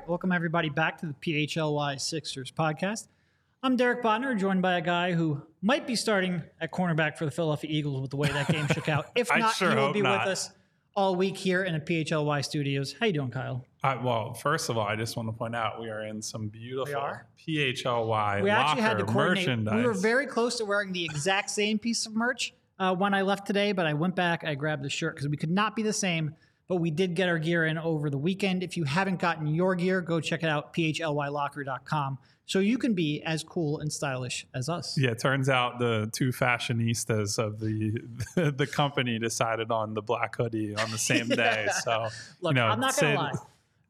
Right, welcome everybody back to the PHLY Sixers podcast. I'm Derek Bodner, joined by a guy who might be starting at cornerback for the Philadelphia Eagles with the way that game shook out. If not, sure he will be not. with us all week here in the PHLY studios. How you doing, Kyle? Uh, well, first of all, I just want to point out we are in some beautiful? PHLY we actually had to coordinate. merchandise. We were very close to wearing the exact same piece of merch uh, when I left today, but I went back. I grabbed the shirt because we could not be the same. But we did get our gear in over the weekend. If you haven't gotten your gear, go check it out, phlylocker.com, so you can be as cool and stylish as us. yeah, it turns out the two fashionistas of the the company decided on the black hoodie on the same day. So Look, you know, I'm not gonna Sid- lie.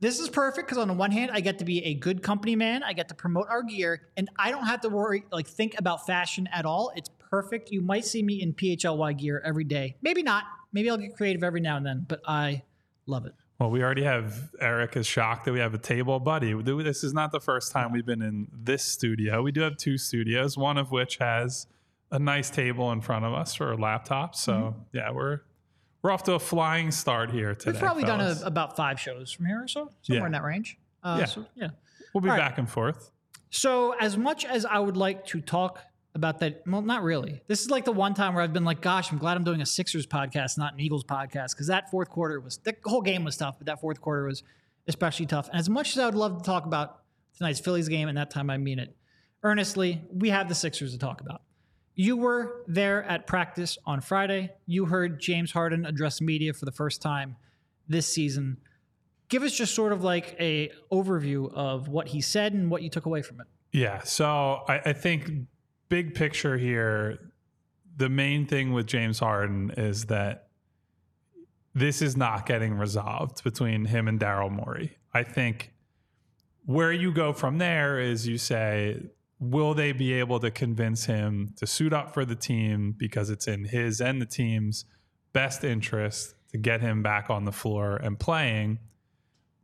This is perfect because on the one hand, I get to be a good company man. I get to promote our gear, and I don't have to worry, like think about fashion at all. It's perfect. You might see me in PHLY gear every day. Maybe not. Maybe I'll get creative every now and then, but I love it. Well, we already have Eric is shocked that we have a table buddy. This is not the first time we've been in this studio. We do have two studios, one of which has a nice table in front of us for a laptop. So Mm-hmm. yeah, we're we're off to a flying start here today. We've probably done a, about five shows from here or so, somewhere Yeah. in that range. Uh, Yeah. So, yeah. We'll be All right. back and forth. So, as much as I would like to talk about that, well, not really. This is like the one time where I've been like, gosh, I'm glad I'm doing a Sixers podcast, not an Eagles podcast, because that fourth quarter was, the whole game was tough, but that fourth quarter was especially tough. And as much as I would love to talk about tonight's Phillies game, and that time I mean it earnestly, we have the Sixers to talk about. You were there at practice on Friday. You heard James Harden address media for the first time this season. Give us just sort of like a overview of what he said and what you took away from it. Yeah. So I, I think big picture here, the main thing with James Harden is that this is not getting resolved between him and Daryl Morey. I think where you go from there is you say, will they be able to convince him to suit up for the team because it's in his and the team's best interest to get him back on the floor and playing?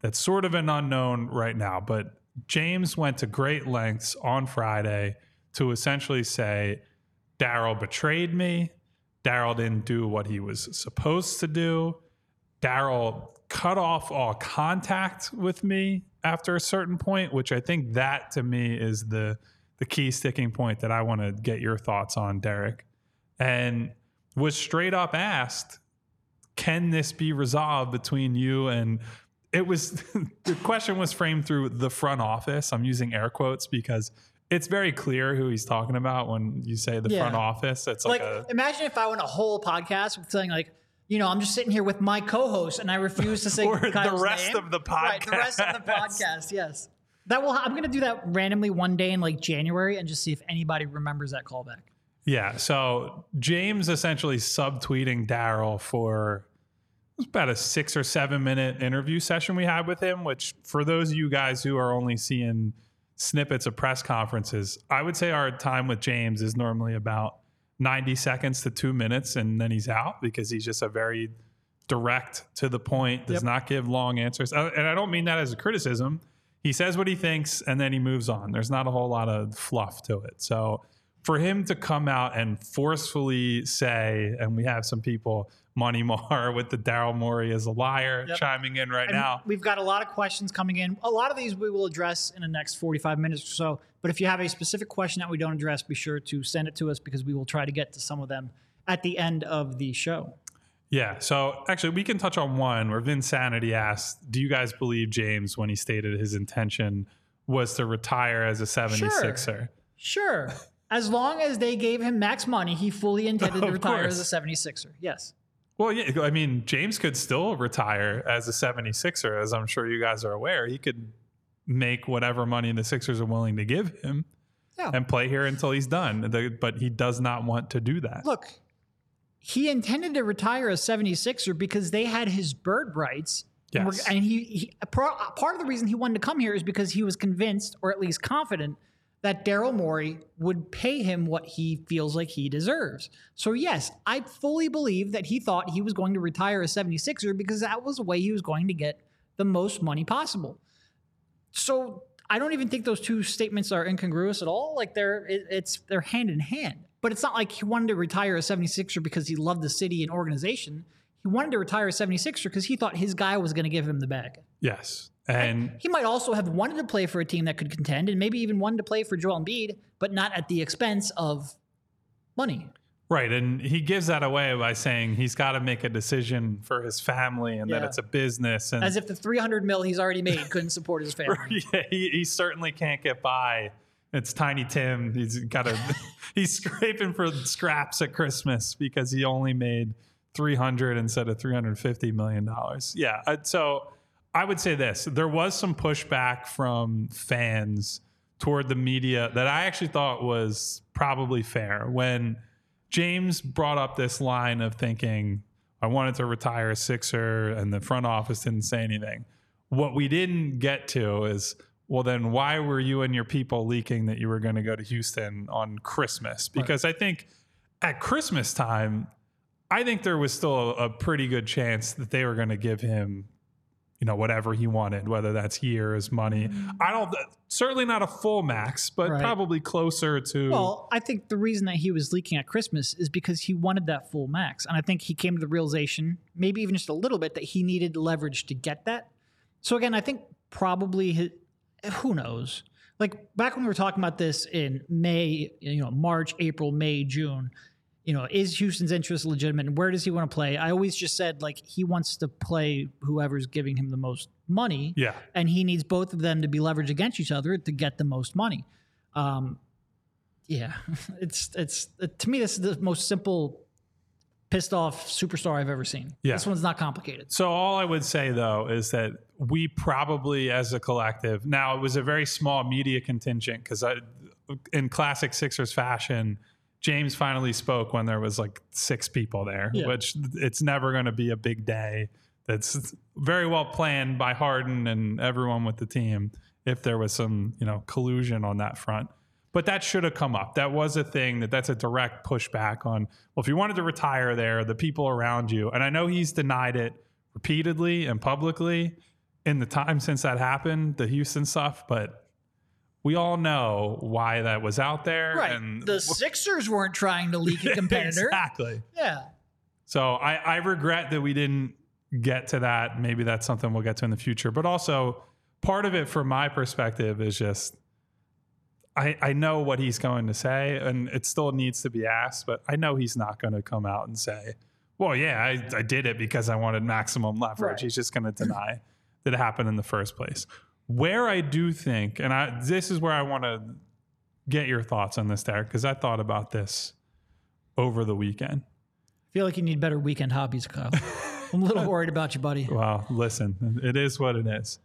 That's sort of an unknown right now, but James went to great lengths on Friday to essentially say, Daryl betrayed me. Daryl didn't do what he was supposed to do. Daryl cut off all contact with me after a certain point, which I think that to me is the the key sticking point that I want to get your thoughts on, Derek. And was straight up asked, can this be resolved between you and it was the question was framed through the front office. I'm using air quotes because it's very clear who he's talking about when you say the Yeah. front office. It's like, Like, a imagine if I went a whole podcast with saying like, you know, I'm just sitting here with my co-host and I refuse to say the rest name. of the Right, the rest of the podcast. podcast. Yes, that will. I'm going to do that randomly one day in like January and just see if anybody remembers that callback. Yeah. So James essentially subtweeting Daryl for it was about a six or seven minute interview session we had with him, which for those of you guys who are only seeing snippets of press conferences, I would say our time with James is normally about 90 seconds to two minutes and then he's out because he's just a very direct to the point, does Yep. not give long answers. Uh, And I don't mean that as a criticism. He says what he thinks and then he moves on. There's not a whole lot of fluff to it. So for him to come out and forcefully say, and we have some people, Money Mar with the Daryl Morey is a liar Yep. chiming in right And now. We've got a lot of questions coming in. A lot of these we will address in the next 45 minutes or so. But if you have a specific question that we don't address, be sure to send it to us because we will try to get to some of them at the end of the show. Yeah. So actually, we can touch on one where Vin Sanity asked, "Do you guys believe James when he stated his intention was to retire as a 76er?" Sure. sure. As long as they gave him max money, he fully intended to retire as a 76er. Yes. Well, yeah. I mean, James could still retire as a 76er, as I'm sure you guys are aware. He could make whatever money the Sixers are willing to give him Yeah. and play here until he's done. But he does not want to do that. Look, he intended to retire as 76er because they had his bird rights. And Yes. And he, he part of the reason he wanted to come here is because he was convinced, or at least confident, that Daryl Morey would pay him what he feels like he deserves. So, yes, I fully believe that he thought he was going to retire a 76er because that was the way he was going to get the most money possible. So, I don't even think those two statements are incongruous at all. Like they're it, it's they're hand in hand. But it's not like he wanted to retire a 76er because he loved the city and organization. He wanted to retire a 76er because he thought his guy was going to give him the bag. Yes. And He might also have wanted to play for a team that could contend and maybe even wanted to play for Joel Embiid, but not at the expense of money. Right. And he gives that away by saying he's got to make a decision for his family and that it's a business. And As if the 300 mil he's already made couldn't support his family. yeah, he, he certainly can't get by. It's Tiny Tim. He's got a he's scraping for scraps at Christmas because he only made 300 instead of 350 million dollars. Yeah. uh, So I would say this: there was some pushback from fans toward the media that I actually thought was probably fair when James brought up this line of thinking, I wanted to retire a Sixer, and the front office didn't say anything. What we didn't get to is, well, then why were you and your people leaking that you were going to go to Houston on Christmas? Because I think at Christmas time, I think there was still a, a pretty good chance that they were going to give him, you know, whatever he wanted, whether that's years, money. Mm. I don't, certainly not a full max, but Right. probably closer to. Well, I think the reason that he was leaking at Christmas is because he wanted that full max. And I think he came to the realization, maybe even just a little bit, that he needed leverage to get that. So again, I think probably his, who knows? Like back when we were talking about this in May, you know, March, April, May, June, you know, is Houston's interest legitimate and where does he want to play? I always just said like he wants to play whoever's giving him the most money yeah. and he needs both of them to be leveraged against each other to get the most money. Um, yeah, it's it's to me this is the most simple, pissed off superstar I've ever seen. Yeah. This one's not complicated. So all I would say though is that we probably, as a collective, now it was a very small media contingent because in classic Sixers fashion, James finally spoke when there was like six people there, Yeah. which it's never going to be a big day. That's very well planned by Harden and everyone with the team. If there was some, you know, collusion on that front, but that should have come up. That was a thing. That that's a direct pushback on. Well, if you wanted to retire there, the people around you, and I know he's denied it repeatedly and publicly in the time since that happened, the Houston stuff, but we all know why that was out there. Right. And the Sixers weren't trying to leak a competitor. exactly. Yeah. So I, I regret that we didn't get to that. Maybe that's something we'll get to in the future. But also, part of it from my perspective is just I, I know what he's going to say, and it still needs to be asked, but I know he's not going to come out and say, well, yeah, I, I did it because I wanted maximum leverage. Right. He's just going to deny that it happened in the first place. Where I do think, and I, this is where I want to get your thoughts on this, Derek, because I thought about this over the weekend. I feel like you need better weekend hobbies, Kyle. I'm a little worried about you, buddy. Well, listen, it is what it is.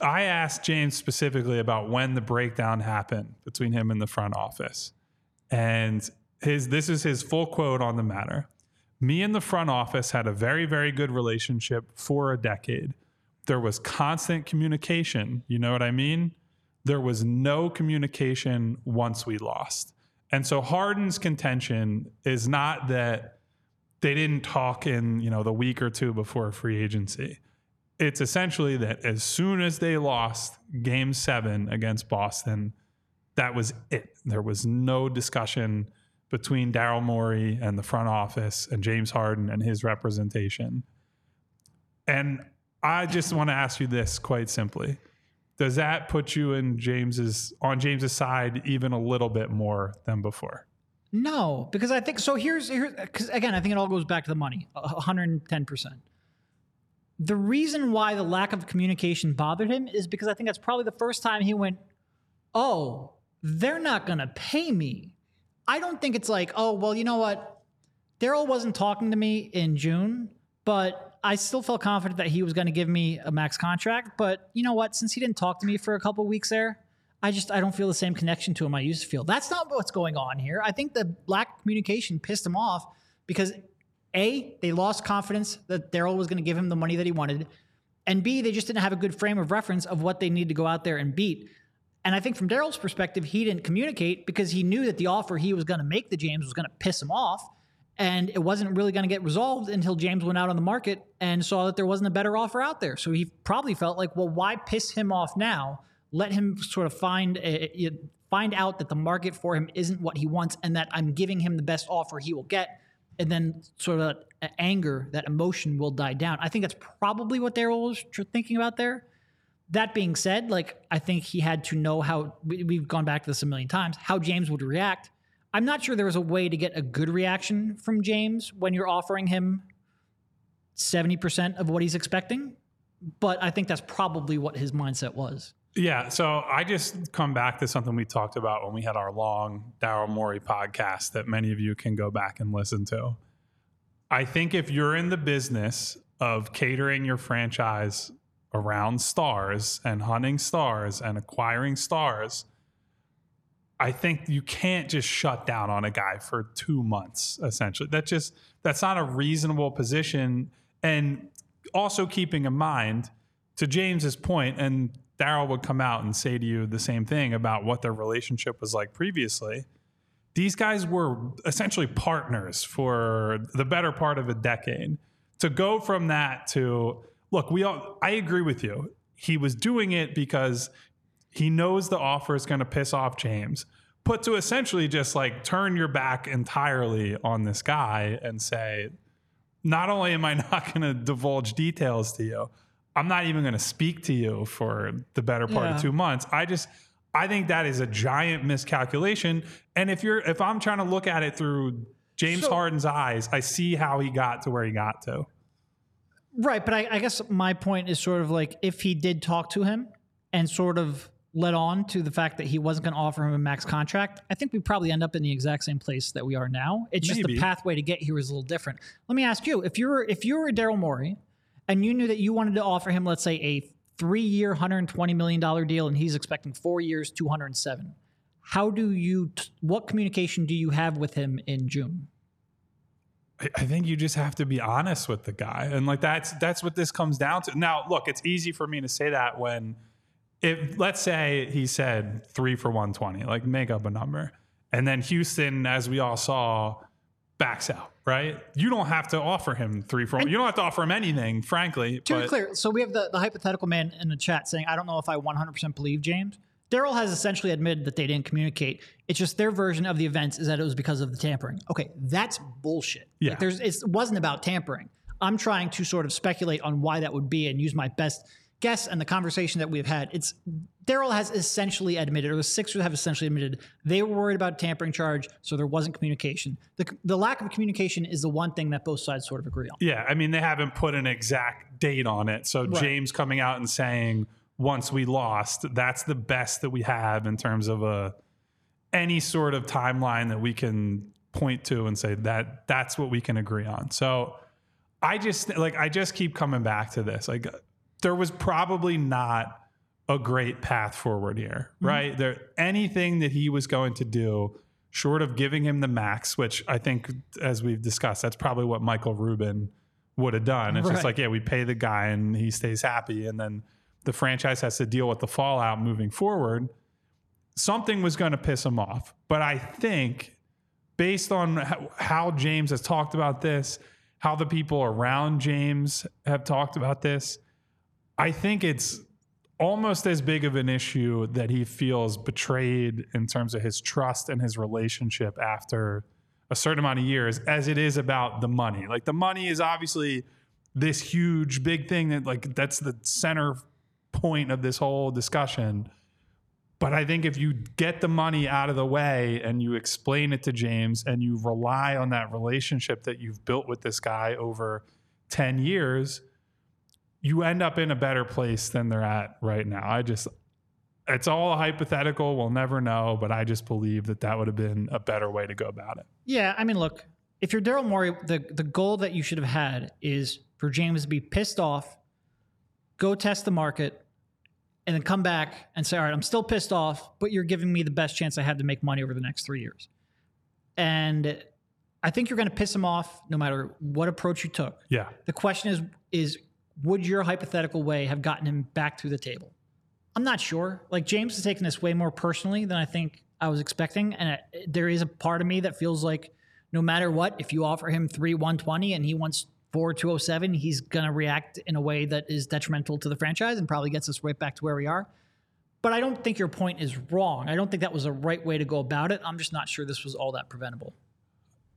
I asked James specifically about when the breakdown happened between him and the front office. And his this is his full quote on the matter. Me and the front office had a very very good relationship for a decade. There was constant communication, you know what I mean? There was no communication once we lost. And so Harden's contention is not that they didn't talk in you know the week or two before free agency. It's essentially that as soon as they lost Game Seven against Boston, that was it. There was no discussion between Daryl Morey and the front office and James Harden and his representation. And I just want to ask you this quite simply. Does that put you in James's on James's side even a little bit more than before? No, because I think so. Here's here because again, I think it all goes back to the money, 110 percent. The reason why the lack of communication bothered him is because I think that's probably the first time he went, "Oh, they're not going to pay me." I don't think it's like, "Oh, well, you know what? Daryl wasn't talking to me in June, but I still felt confident that he was going to give me a max contract. But you know what? Since he didn't talk to me for a couple weeks there, I just I don't feel the same connection to him I used to feel. That's not what's going on here. I think the lack of communication pissed him off because a they lost confidence that Daryl was going to give him the money that he wanted, and b they just didn't have a good frame of reference of what they need to go out there and beat. And I think from Daryl's perspective, he didn't communicate because he knew that the offer he was going to make to James was going to piss him off. And it wasn't really going to get resolved until James went out on the market and saw that there wasn't a better offer out there. So he probably felt like, well, why piss him off now? let him sort of find a, find out that the market for him isn't what he wants and that I'm giving him the best offer he will get and then sort of that anger that emotion will die down. I think that's probably what Daryl was thinking about there. That being said, like I think he had to know how we've gone back to this a million times how James would react. I'm not sure there was a way to get a good reaction from James when you're offering him 70% of what he's expecting, but I think that's probably what his mindset was. Yeah. So I just come back to something we talked about when we had our long Daryl Morey podcast that many of you can go back and listen to. I think if you're in the business of catering your franchise around stars and hunting stars and acquiring stars, I think you can't just shut down on a guy for two months, essentially. That just that's not a reasonable position. And also keeping in mind, to James's point, and Daryl would come out and say to you the same thing about what their relationship was like previously. These guys were essentially partners for the better part of a decade. To go from that to look, we all I agree with you. He was doing it because he knows the offer is going to piss off James. Put to essentially just like turn your back entirely on this guy and say, not only am I not going to divulge details to you, I'm not even going to speak to you for the better part yeah. of two months. I just, I think that is a giant miscalculation. And if you're, if I'm trying to look at it through James so, Harden's eyes, I see how he got to where he got to. Right. But I, I guess my point is sort of like if he did talk to him and sort of led on to the fact that he wasn't going to offer him a max contract, I think we probably end up in the exact same place that we are now. It's Maybe. just the pathway to get here is a little different. Let me ask you: if you're if you're Daryl Morey and you knew that you wanted to offer him, let's say, a three year, $120 million deal, and he's expecting four years, 207, how do you, what communication do you have with him in June? I think you just have to be honest with the guy. And like that's that's what this comes down to. Now, look, it's easy for me to say that when if let's say he said 3 for 120, like make up a number. And then Houston as we all saw backs out, right? You don't have to offer him three, for And you don't have to offer him anything, frankly. To but, be clear, so we have the, the hypothetical man in the chat saying, I don't know if I 100% believe James. Daryl has essentially admitted that they didn't communicate. It's just their version of the events is that it was because of the tampering. Okay, that's bullshit. Yeah. Like there's, it wasn't about tampering. I'm trying to sort of speculate on why that would be and use my best guess and the conversation that we've had. It's Daryl has essentially admitted, or the Sixers have essentially admitted, they were worried about tampering charge, so there wasn't communication. The, the lack of communication is the one thing that both sides sort of agree on. Yeah, I mean, they haven't put an exact date on it. So right. James coming out and saying, once we lost, that's the best that we have in terms of a any sort of timeline that we can point to and say that that's what we can agree on. So I just like I just keep coming back to this. Like there was probably not a great path forward here, mm-hmm. right? There anything that he was going to do short of giving him the max, which I think as we've discussed, that's probably what Michael Rubin would have done. It's right. just like, yeah, we pay the guy and he stays happy and then the franchise has to deal with the fallout moving forward. Something was going to piss him off, but I think based on how James has talked about this, how the people around James have talked about this, I think it's almost as big of an issue that he feels betrayed in terms of his trust and his relationship after a certain amount of years as it is about the money. Like the money is obviously this huge big thing that like that's the center point of this whole discussion. But I think if you get the money out of the way and you explain it to James and you rely on that relationship that you've built with this guy over 10 years, you end up in a better place than they're at right now. I just, it's all hypothetical. We'll never know, but I just believe that that would have been a better way to go about it. Yeah, I mean, look, if you're Daryl Morey, the the goal that you should have had is for James to be pissed off, go test the market, and then come back and say, "All right, I'm still pissed off, but you're giving me the best chance I have to make money over the next three years." And I think you're going to piss him off no matter what approach you took. Yeah. The question is, is would your hypothetical way have gotten him back through the table? I'm not sure. Like James has taken this way more personally than I think I was expecting, and it, there is a part of me that feels like no matter what, if you offer him three 120 and he wants four 207, he's gonna react in a way that is detrimental to the franchise and probably gets us right back to where we are. But I don't think your point is wrong. I don't think that was the right way to go about it. I'm just not sure this was all that preventable.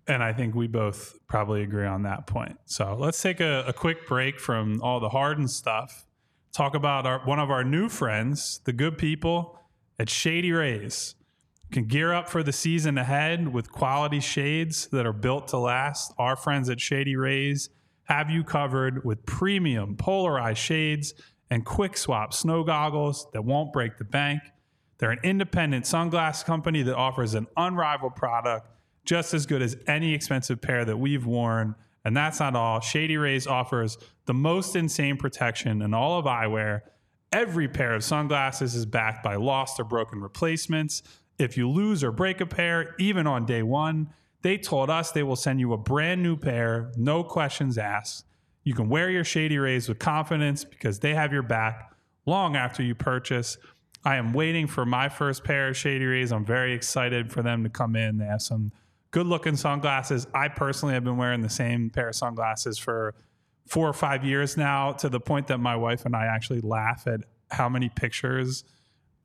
And I think we both probably agree on that point. So let's take a, a quick break from all the Harden stuff. Talk about our, one of our new friends, the good people at Shady Rays. You can gear up for the season ahead with quality shades that are built to last. Our friends at Shady Rays have you covered with premium polarized shades and quick swap snow goggles that won't break the bank. They're an independent sunglass company that offers an unrivaled product just as good as any expensive pair that we've worn. And that's not all. Shady Rays offers the most insane protection in all of eyewear. Every pair of sunglasses is backed by lost or broken replacements. If you lose or break a pair, even on day one, they told us they will send you a brand new pair, no questions asked. You can wear your Shady Rays with confidence because they have your back long after you purchase. I am waiting for my first pair of Shady Rays. I'm very excited for them to come in. They have some good looking sunglasses. I personally have been wearing the same pair of sunglasses for four or five years now to the point that my wife and I actually laugh at how many pictures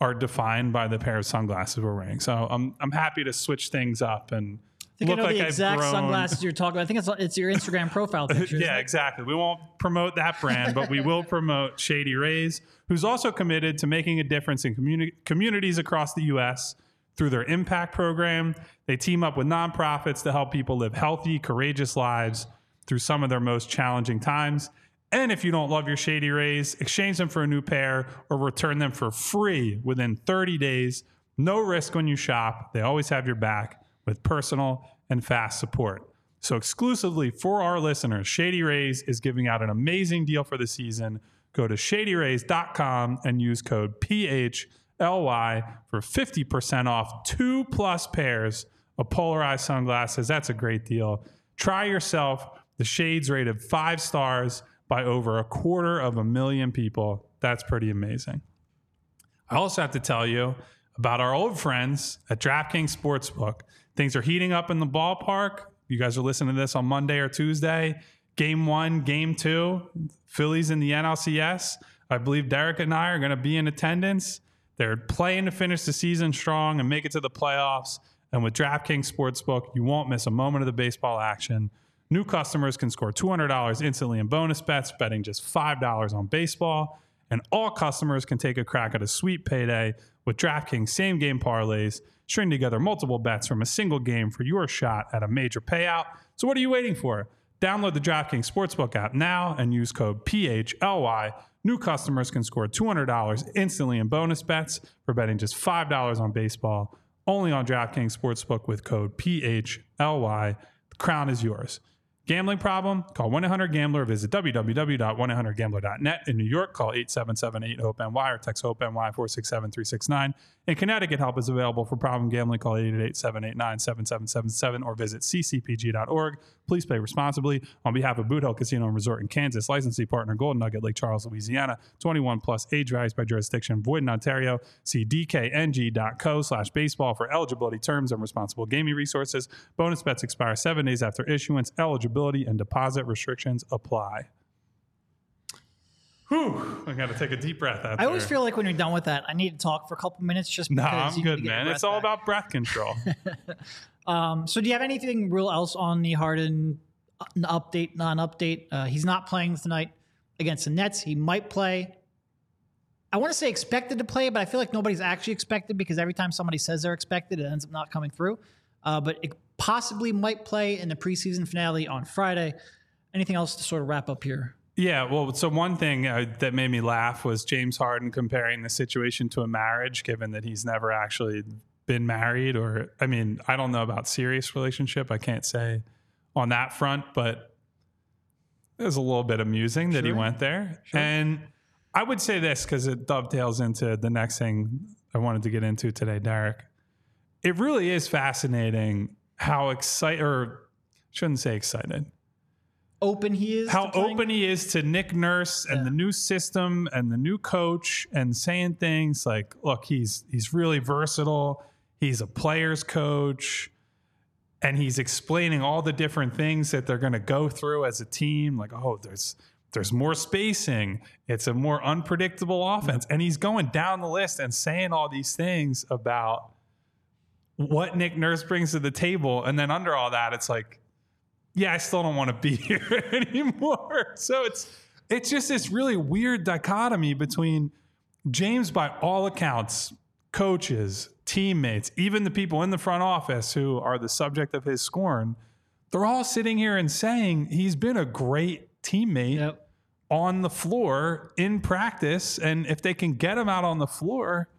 are defined by the pair of sunglasses we're wearing. So I'm I'm happy to switch things up and I think look I know like the exact sunglasses you're talking about. I think it's it's your Instagram profile picture. yeah, exactly. We won't promote that brand, but we will promote Shady Rays, who's also committed to making a difference in communi- communities across the U.S. through their impact program. They team up with nonprofits to help people live healthy, courageous lives through some of their most challenging times. And if you don't love your Shady Rays, exchange them for a new pair or return them for free within 30 days. No risk when you shop. They always have your back with personal and fast support. So, exclusively for our listeners, Shady Rays is giving out an amazing deal for the season. Go to shadyrays.com and use code PHLY for 50% off two plus pairs of polarized sunglasses. That's a great deal. Try yourself. The shades rated five stars by over a quarter of a million people. That's pretty amazing. I also have to tell you about our old friends at DraftKings Sportsbook. Things are heating up in the ballpark. You guys are listening to this on Monday or Tuesday. Game one, game two, Phillies in the NLCS. I believe Derek and I are going to be in attendance. They're playing to finish the season strong and make it to the playoffs. And with DraftKings Sportsbook, you won't miss a moment of the baseball action. New customers can score $200 instantly in bonus bets, betting just $5 on baseball. And all customers can take a crack at a sweet payday with DraftKings same game parlays, string together multiple bets from a single game for your shot at a major payout. So, what are you waiting for? Download the DraftKings Sportsbook app now and use code PHLY. New customers can score $200 instantly in bonus bets for betting just $5 on baseball. Only on DraftKings Sportsbook with code PHLY. The crown is yours. Gambling problem? Call 1-800-GAMBLER. Or visit www.1800gambler.net. In New York, call 877-8-HOPE-NY or text HOPE-NY 467-369. In Connecticut, help is available for problem gambling. Call 888-789-7777 or visit ccpg.org. Please play responsibly. On behalf of Boot Hill Casino and Resort in Kansas, licensee partner Golden Nugget Lake Charles, Louisiana. 21 plus age varies by jurisdiction. Void in Ontario. See dkng.co slash baseball for eligibility terms and responsible gaming resources. Bonus bets expire seven days after issuance. Eligibility and deposit restrictions apply. Whew, I got to take a deep breath out I always feel like when you're done with that, I need to talk for a couple minutes just No, because I'm you need to good, get your man. breath It's all back. about breath control. Um, so do you have anything real else on the Harden uh, update, non-update? Uh, he's not playing tonight against the Nets. He might play. I want to say expected to play, but I feel like nobody's actually expected because every time somebody says they're expected, it ends up not coming through. Uh, but it possibly might play in the preseason finale on Friday. Anything else to sort of wrap up here? Yeah, well, so one thing uh, that made me laugh was James Harden comparing the situation to a marriage, given that he's never actually been married. Or, I mean, I don't know about serious relationship. I can't say on that front, but it was a little bit amusing that he went there. And I would say this because it dovetails into the next thing I wanted to get into today, Derek. It really is fascinating how excited, or shouldn't say excited, Open he is. how open he is to Nick Nurse and Yeah. the new system and the new coach and saying things like, look, he's he's really versatile. He's a player's coach and he's explaining all the different things that they're going to go through as a team like, oh, there's there's more spacing. It's a more unpredictable offense. And he's going down the list and saying all these things about what Nick Nurse brings to the table. And then under all that, it's like, yeah, I still don't want to be here anymore. So it's it's just this really weird dichotomy between James, by all accounts, coaches, teammates, even the people in the front office who are the subject of his scorn, they're all sitting here and saying he's been a great teammate Yep. on the floor in practice. And if they can get him out on the floor,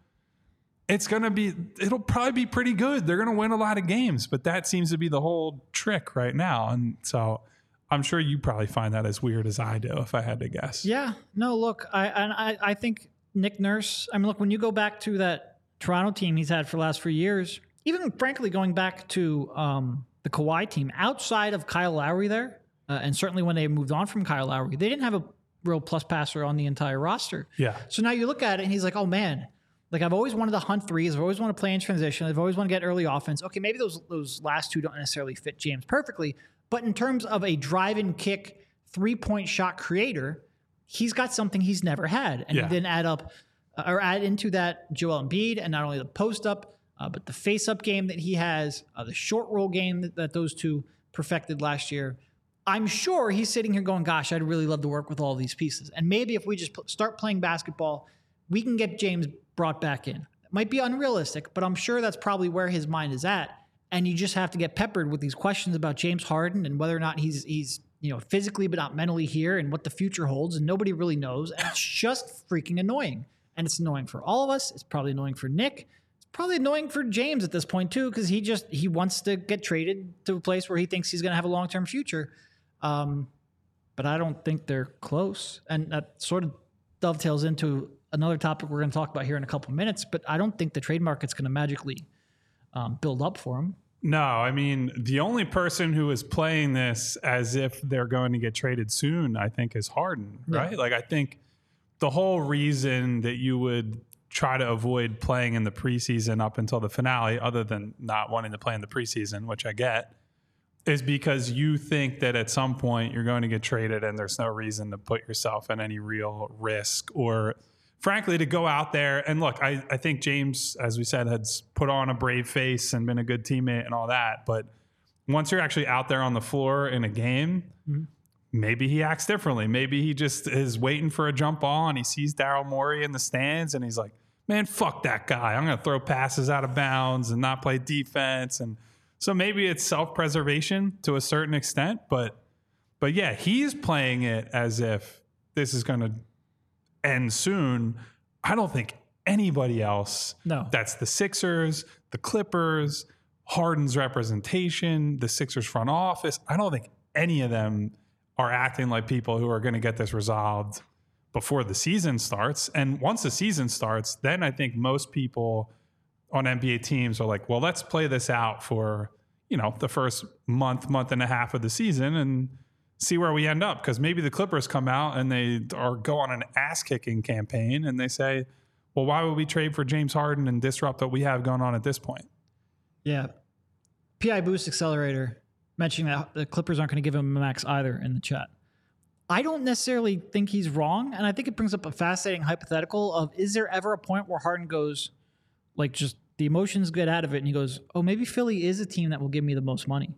it's going to be, it'll probably be pretty good. They're going to win a lot of games, but that seems to be the whole trick right now. And so I'm sure you probably find that as weird as I do, if I had to guess. Yeah. No, look, I and I, I think Nick Nurse. I mean, look, when you go back to that Toronto team he's had for the last few years, even frankly going back to um, the Kawhi team, outside of Kyle Lowry there, uh, and certainly when they moved on from Kyle Lowry, they didn't have a real plus passer on the entire roster. Yeah. So now you look at it and he's like, oh man, like I've always wanted to hunt threes. I've always wanted to play in transition. I've always wanted to get early offense. Okay, maybe those those last two don't necessarily fit James perfectly, but in terms of a drive and kick three point shot creator, he's got something he's never had. And Yeah. then add up or add into that Joel Embiid and not only the post up, uh, but the face up game that he has, uh, the short roll game that, that those two perfected last year. I'm sure he's sitting here going, "Gosh, I'd really love to work with all these pieces." And maybe if we just start playing basketball, we can get James brought back in. It might be unrealistic, but I'm sure that's probably where his mind is at. And you just have to get peppered with these questions about James Harden and whether or not he's he's you know physically but not mentally here and what the future holds, and nobody really knows. And it's just freaking annoying. And it's annoying for all of us. It's probably annoying for Nick. It's probably annoying for James at this point too, because he just he wants to get traded to a place where he thinks he's going to have a long term future. Um, but I don't think they're close. And that sort of dovetails into another topic we're going to talk about here in a couple minutes. But I don't think the trade market's going to magically um, build up for him. No, I mean, the only person who is playing this as if they're going to get traded soon, I think, is Harden, right? Like, I think the whole reason that you would try to avoid playing in the preseason up until the finale, other than not wanting to play in the preseason, which I get, is because you think that at some point you're going to get traded and there's no reason to put yourself in any real risk or frankly to go out there. And look I, I think james as we said has put on a brave face and been a good teammate and all that. But once you're actually out there on the floor in a game mm-hmm. Maybe he acts differently maybe he just is waiting for a jump ball and he sees daryl morey in the stands and he's like man fuck that guy i'm going to throw passes out of bounds and not play defense and so maybe it's self-preservation to a certain extent, but but yeah, he's playing it as if this is going to end soon. I don't think anybody else. No. That's the Sixers, the Clippers, Harden's representation, the Sixers front office. I don't think any of them are acting like people who are going to get this resolved before the season starts. And once the season starts, then I think most people on NBA teams are like, well, let's play this out for, you know, the first month, month and a half of the season and see where we end up. Because maybe the Clippers come out and they are go on an ass kicking campaign and they say, well, why would we trade for James Harden and disrupt what we have going on at this point? Yeah. PI Boost Accelerator mentioning that the Clippers aren't going to give him a max either in the chat. I don't necessarily think he's wrong. And I think it brings up a fascinating hypothetical of is there ever a point where Harden goes, like, just the emotions get out of it and he goes, oh, maybe Philly is a team that will give me the most money?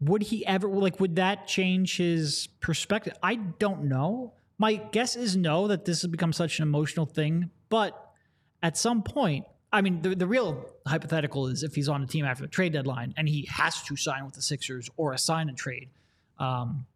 Would he ever, like, would that change his perspective? I don't know. My guess is no, that this has become such an emotional thing. But at some point, I mean, the, the real hypothetical is if he's on a team after the trade deadline and he has to sign with the Sixers or a sign and trade. Um,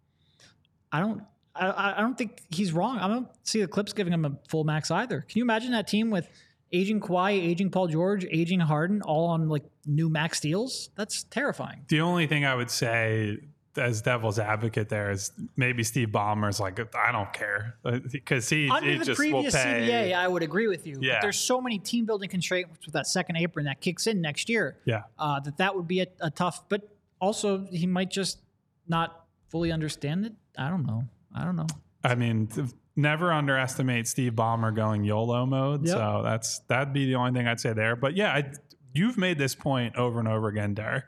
I don't. I, I don't think he's wrong. I don't see the Clips giving him a full max either. Can you imagine that team with aging Kawhi, aging Paul George, aging Harden, all on like new max deals? That's terrifying. The only thing I would say as devil's advocate there is maybe Steve Ballmer's like I don't care because he, under he the just previous will pay. CBA, I would agree with you. Yeah. But there's so many team building constraints with that second apron that kicks in next year. Yeah. Uh, that that would be a, a tough. But also he might just not fully understand it. I don't know. I don't know. I mean, never underestimate Steve Ballmer going YOLO mode. Yep. So that's that'd be the only thing I'd say there. But yeah, I, you've made this point over and over again, Derek.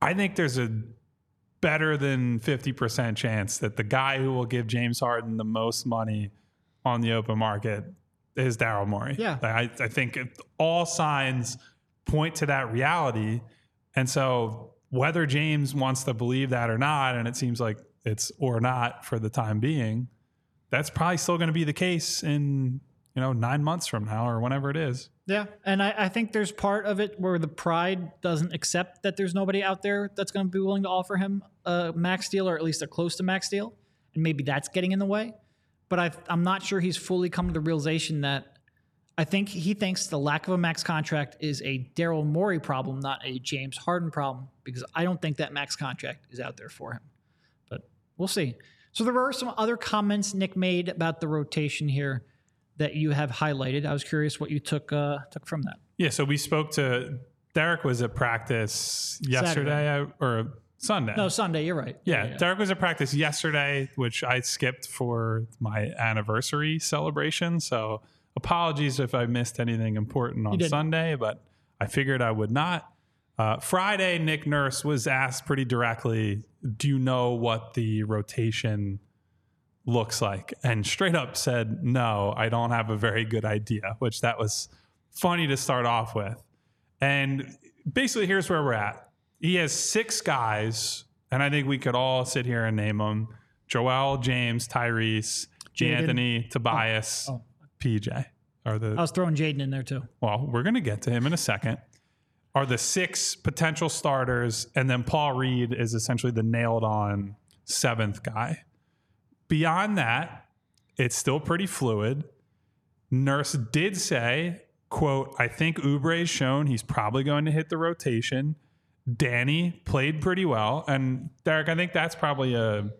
I think there's a better than 50% chance that the guy who will give James Harden the most money on the open market is Daryl Morey. Yeah. I, I think it, all signs point to that reality. And so whether James wants to believe that or not, and it seems like it's or not for the time being, that's probably still going to be the case in, you know, nine months from now or whenever it is. Yeah, and I, I think there's part of it where the pride doesn't accept that there's nobody out there that's going to be willing to offer him a max deal or at least a close to max deal, and maybe that's getting in the way. But I, I'm not sure he's fully come to the realization that I think he thinks the lack of a max contract is a Daryl Morey problem, not a James Harden problem, because I don't think that max contract is out there for him. But we'll see. So there were some other comments Nick made about the rotation here that you have highlighted. I was curious what you took uh, took from that. Yeah, so we spoke to Derek was at practice yesterday I- or Sunday. No, Sunday. You're right. yeah, Derek was at practice yesterday, which I skipped for my anniversary celebration. So apologies if I missed anything important on. Sunday, but I figured I would not. Uh, Friday, Nick Nurse was asked pretty directly, "Do you know what the rotation looks like?" And straight up said, "No, I don't have a very good idea." Which that was funny to start off with. And basically, here's where we're at. He has six guys, and I think we could all sit here and name them: Joel, James, Tyrese, Jaden. Anthony, oh. Tobias, Oh. PJ. Are the I was throwing Jaden in there too. well, we're going to get to him in a second. Are the six potential starters, and then Paul Reed is essentially the nailed on seventh guy. Beyond that, it's still pretty fluid. Nurse did say, quote, I think Oubre's shown he's probably going to hit the rotation. Danny played pretty well. And Derek, I think that's probably a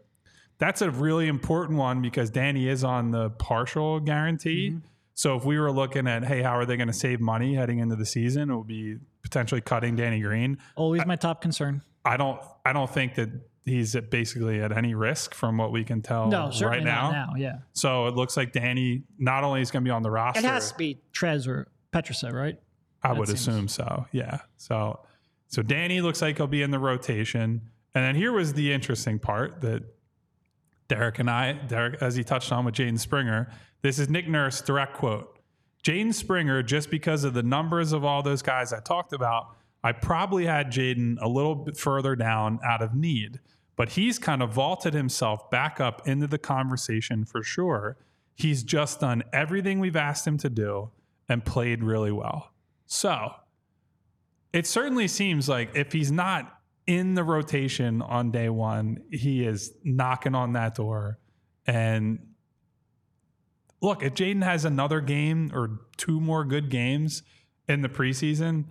that's a really important one because Danny is on the partial guarantee. Mm-hmm. So if we were looking at, hey, how are they going to save money heading into the season? It would be potentially cutting Danny Green. Always my top concern. I don't I don't think that he's at basically at any risk from what we can tell No, right now. now. Yeah, So it looks like Danny not only is going to be on the roster, it has to be Trez or Petrosa, right? I that would seems- assume so. Yeah. So so Danny looks like he'll be in the rotation. And then here was the interesting part that Derek and I, Derek, as he touched on with Jaden Springer, this is Nick Nurse direct quote. Jaden Springer, just because of the numbers of all those guys I talked about, I probably had Jaden a little bit further down out of need, but he's kind of vaulted himself back up into the conversation for sure. He's just done everything we've asked him to do and played really well. So it certainly seems like if he's not in the rotation on day one, he is knocking on that door. And look, if Jaden has another game or two more good games in the preseason,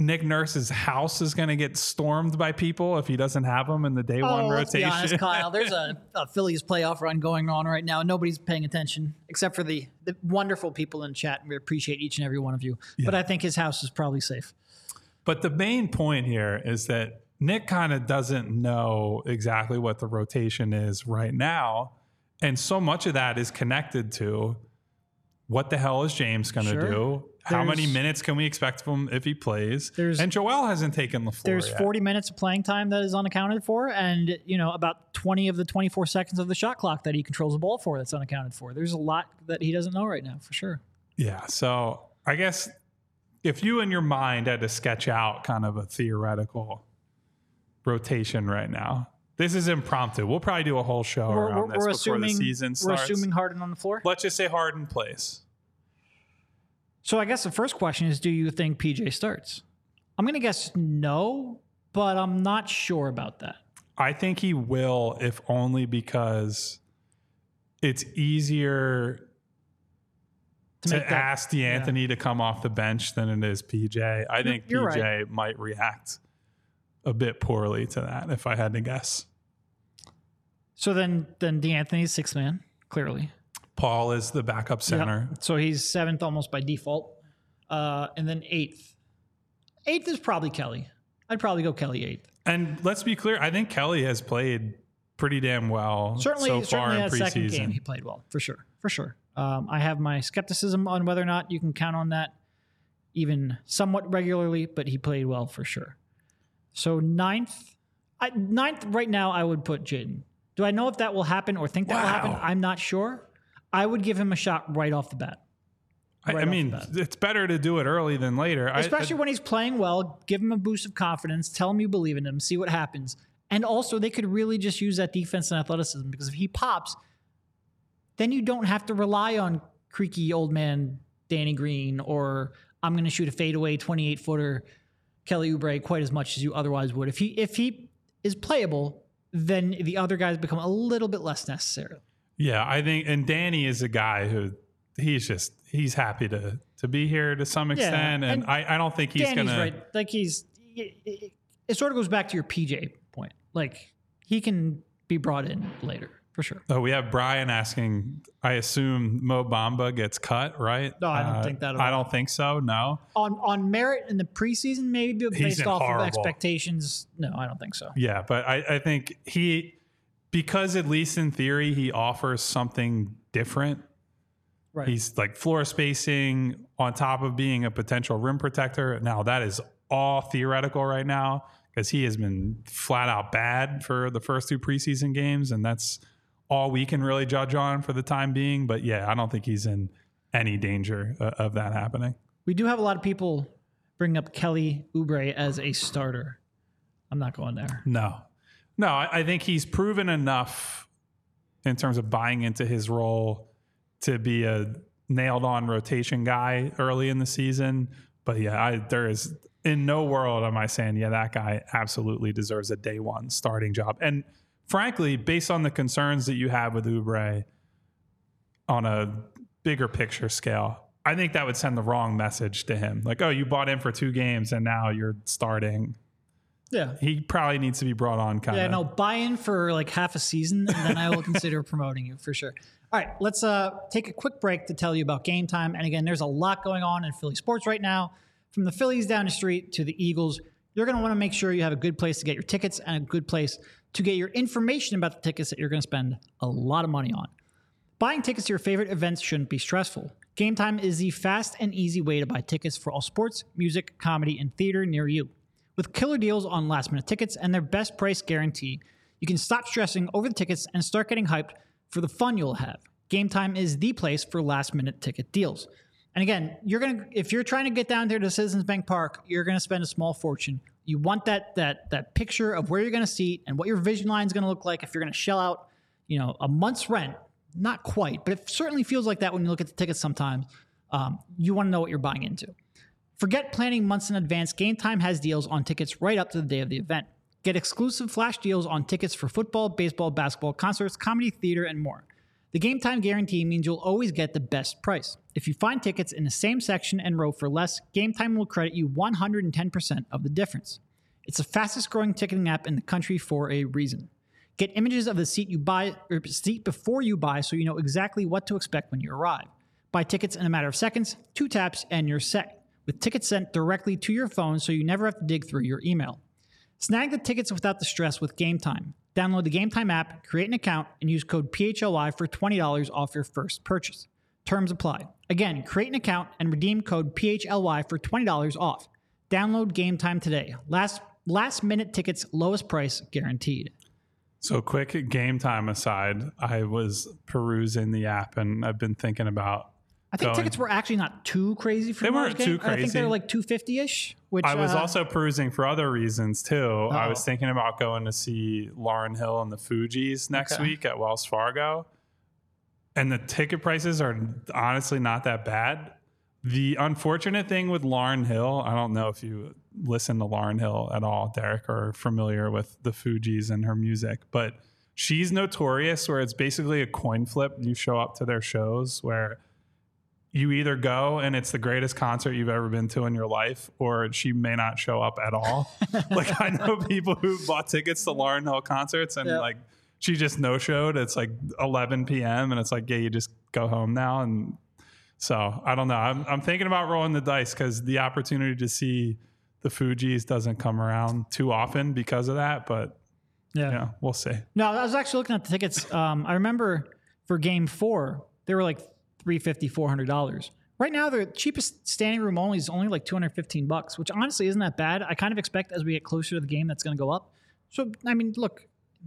Nick Nurse's house is going to get stormed by people if he doesn't have him in the day one Oh, be rotation. honest, Kyle. There's a, a Phillies playoff run going on right now. Nobody's paying attention except for the, the wonderful people in chat. We appreciate each and every one of you. But I think his house is probably safe. But the main point here is that Nick kind of doesn't know exactly what the rotation is right now. And so much of that is connected to what the hell is James going to Sure. do? How many minutes can we expect from him if he plays? There's- and Joel hasn't taken the floor. There's yet. 40 minutes of playing time that is unaccounted for, and you know about 20 of the 24 seconds of the shot clock that he controls the ball for that's unaccounted for. There's a lot that he doesn't know right now, for sure. Yeah. So I guess if you in your mind had to sketch out kind of a theoretical rotation right now, this is impromptu. We'll probably do a whole show We're, around we're, this we're before assuming the season we're starts. assuming Harden on the floor. Let's just say Harden plays. So I guess the first question is, do you think PJ starts? I'm gonna guess no, but I'm not sure about that. I think he will, if only because it's easier To to, make that- ask De'Anthony to come off the bench than it is PJ. I think you're PJ right. might react a bit poorly to that, if I had to guess. So then, then De'Anthony's sixth man clearly. Paul is the backup center. Yep. So he's seventh almost by default. Uh, and then eighth. Eighth is probably Kelly. I'd probably go Kelly eighth. And let's be clear, I think Kelly has played pretty damn well Certainly, so far certainly in that second game he played well for sure, for sure. Um, I have my skepticism on whether or not you can count on that even somewhat regularly, but he played well for sure. So ninth, I, ninth right now, I would put Jaden. Do I know if that will happen or think that will happen? I'm not sure. I would give him a shot right off the bat. I, right I off mean, it's better to do it early than later. I- especially I, when he's playing well. Give him a boost of confidence. Tell him you believe in him. See what happens. And also, they could really just use that defense and athleticism because if he pops, then you don't have to rely on creaky old man Danny Green or I'm going to shoot a fadeaway 28 footer Kelly Oubre quite as much as you otherwise would. If he if he is playable, then the other guys become a little bit less necessary. yeah, I think, and Danny is a guy who he's just he's happy to to be here to some extent, and, and I, I don't think he's Danny's gonna. right. Like he's it, it, it sort of goes back to your PJ point. Like he can be brought in later for sure. Oh, we have Brian asking. I assume Mo Bamba gets cut, right? Uh, No, I don't think that I don't think so. No. On on merit in the preseason, maybe but based off horrible. of expectations. No, I don't think so. Yeah, but I, I think he, because at least in theory, he offers something different. Right. He's like floor spacing on top of being a potential rim protector. Now, that is all theoretical right now because he has been flat out bad for the first two preseason games. And that's all we can really judge on for the time being. But yeah, I don't think he's in any danger uh, of that happening. we do have a lot of people bring up Kelly Oubre as a starter. I'm not going there. No, no, I, I think he's proven enough in terms of buying into his role to be a nailed on rotation guy early in the season. But yeah, I, there is in no world am I saying, yeah, that guy absolutely deserves a day one starting job. And frankly, based on the concerns that you have with Oubre on a bigger picture scale, I think that would send the wrong message to him. Like, oh, you bought in for two games and now you're starting. Yeah. He probably needs to be brought on kind of. Yeah, no, buy in for like half a season, and then I will consider promoting you for sure. All right, let's uh, take a quick break to tell you about game time. And again, there's a lot going on in Philly sports right now, from the Phillies down the street to the Eagles. You're going to want to make sure you have a good place to get your tickets and a good place to get your information about the tickets that you're going to spend a lot of money on. Buying tickets to your favorite events shouldn't be stressful. Game Time is the fast and easy way to buy tickets for all sports, music, comedy, and theater near you. With killer deals on last minute tickets and their best price guarantee, you can stop stressing over the tickets and start getting hyped for the fun you'll have. Game Time is the place for last minute ticket deals. And again, you're gonna if you're trying to get down there to Citizens Bank Park, you're gonna spend a small fortune. You want that that that picture of where you're gonna seat and what your vision line is gonna look like if you're gonna shell out, you know, a month's rent. Not quite, but it certainly feels like that when you look at the tickets sometimes. Um, you want to know what you're buying into. Forget planning months in advance. Game Time has deals on tickets right up to the day of the event. Get exclusive flash deals on tickets for football, baseball, basketball, concerts, comedy, theater, and more. The Game Time guarantee means you'll always get the best price. If you find tickets in the same section and row for less, Game Time will credit you 110% of the difference. It's the fastest growing ticketing app in the country for a reason. Get images of the seat you buy or seat before you buy so you know exactly what to expect when you arrive. Buy tickets in a matter of seconds, two taps, and you're set. with tickets sent directly to your phone so you never have to dig through your email. Snag the tickets without the stress with Game Time. Download the Game Time app, create an account, and use code PHLY for $20 off your first purchase. Terms apply. Again, create an account and redeem code PHLY for $20 off. Download Game Time today. Last last minute tickets, lowest price guaranteed. So, quick game time aside, I was perusing the app and I've been thinking about. I think going- tickets were actually not too crazy for They weren't game. too I think they were like 250 ish. Which I was uh, also perusing for other reasons too. I was thinking about going to see Lauryn Hill and the Fugees next Okay. week at Wells Fargo. And the ticket prices are honestly not that bad. The unfortunate thing with Lauryn Hill, I don't know if you listen to Lauryn Hill at all, Derek, or familiar with the Fugees and her music, but she's notorious where it's basically a coin flip. You show up to their shows where you either go and it's the greatest concert you've ever been to in your life, or she may not show up at all. like I know people who bought tickets to Lauryn Hill concerts and Yeah. like she just no showed. It's like 11 p.m. and it's like, yeah, you just go home now. And so I don't know. I'm, I'm thinking about rolling the dice because the opportunity to see the Fugees doesn't come around too often because of that. But yeah. yeah, we'll see. No, I was actually looking at the tickets. Um, I remember for game four, they were like 350 $400. Right now, the cheapest standing room only is only like 215 bucks, which honestly isn't that bad. I kind of expect as we get closer to the game, that's going to go up. So, I mean, look,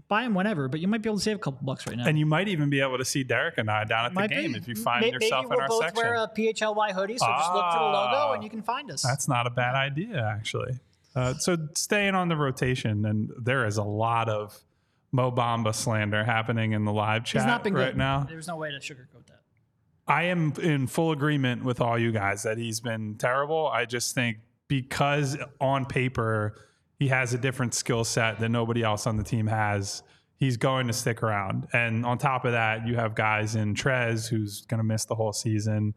buy them whenever, but you might be able to save a couple bucks right now. And you might even be able to see Derek and I down at the game be. if you find May- yourself maybe in we'll our both section. wear a PHLY hoodie, so just look for the logo Ah. and you can find us. That's not a bad idea, actually. Uh, so staying on the rotation, and there is a lot of Mo Bamba slander happening in the live chat right good. now. There's no way to sugarcoat. I am in full agreement with all you guys that he's been terrible. I just think because on paper he has a different skill set that nobody else on the team has, he's going to stick around. And on top of that, you have guys in Trez who's going to miss the whole season.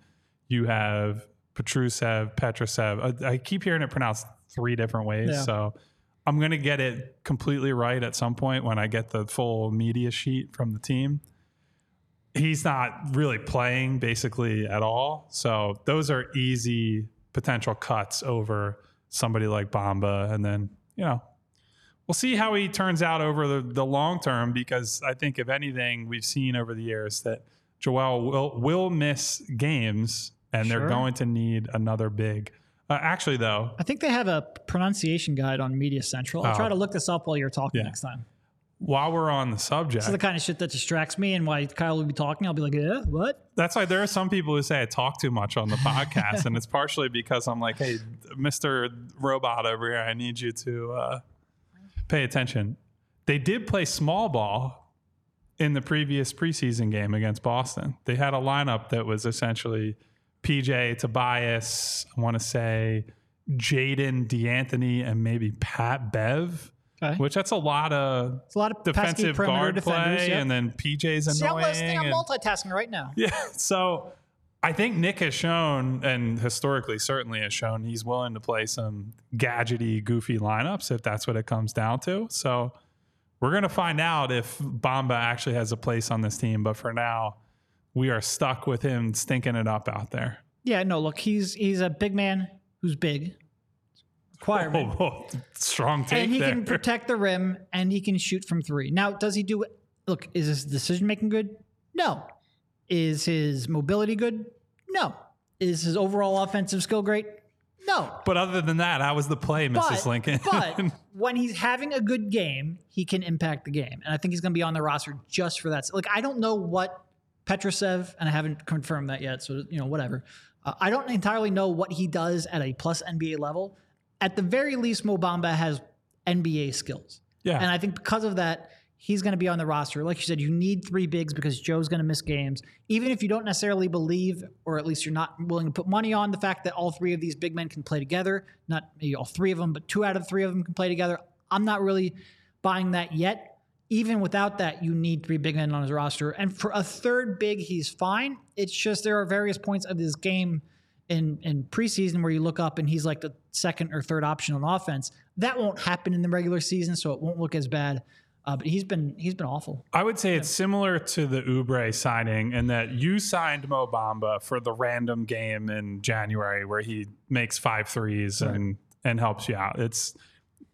You have Petrusev, Petrosev. I, I keep hearing it pronounced three different ways. Yeah. So I'm going to get it completely right at some point when I get the full media sheet from the team he's not really playing basically at all. So those are easy potential cuts over somebody like Bamba. And then, you know, we'll see how he turns out over the, the long term because I think if anything we've seen over the years that Joel will will miss games and Sure. they're going to need another big uh, actually though I think they have a pronunciation guide on Media Central. I'll Oh. try to look this up while you're talking Yeah. next time. While we're on the subject This is the kind of shit that distracts me, and why Kyle will be talking, I'll be like, "Yeah, what?" That's why there are some people who say I talk too much on the podcast, and it's partially because I'm like, hey, Mr. Robot over here, I need you to uh, pay attention. They did play small ball in the previous preseason game against Boston. They had a lineup that was essentially PJ, Tobias, I want to say Jaden, De'Anthony, and maybe Pat Bev. Okay. Which that's a lot of It's a lot of defensive perimeter guard defenders. play, yep. and then PJ's See, I'm annoying. listening. I'm and- multitasking right now. yeah. So I think Nick has shown, and historically certainly has shown, he's willing to play some gadgety, goofy lineups if that's what it comes down to. So we're going to find out if Bamba actually has a place on this team. But for now, we are stuck with him stinking it up out there. Yeah, no, look, he's he's a big man who's big. Requirement. Oh, oh, strong take and he there. can protect the rim and he can shoot from three. Now, does he do? Look, is his decision making good? No. Is his mobility good? No. Is his overall offensive skill great? No. but other than that, how was the play, Mrs. But, Lincoln? but when he's having a good game, he can impact the game. And I think he's going to be on the roster just for that. Like, I don't know what Petrosev, and I haven't confirmed that yet, so, you know, whatever. Uh, I don't entirely know what he does at a plus NBA level. At the very least, Mo Bamba has NBA skills. yeah. And I think because of that, he's going to be on the roster. Like you said, you need three bigs because Joe's going to miss games. Even if you don't necessarily believe, or at least you're not willing to put money on the fact that all three of these big men can play together, not maybe all three of them, but two out of three of them can play together. I'm not really buying that yet. Even without that, you need three big men on his roster. And for a third big, he's fine. It's just there are various points of this game in in preseason where you look up and he's like the second or third option on offense. That won't happen in the regular season, so it won't look as bad. Uh, but he's been he's been awful. I would say it's similar to the Oubre signing in that you signed Mo Bamba for the random game in January where he makes five threes and and helps you out. It's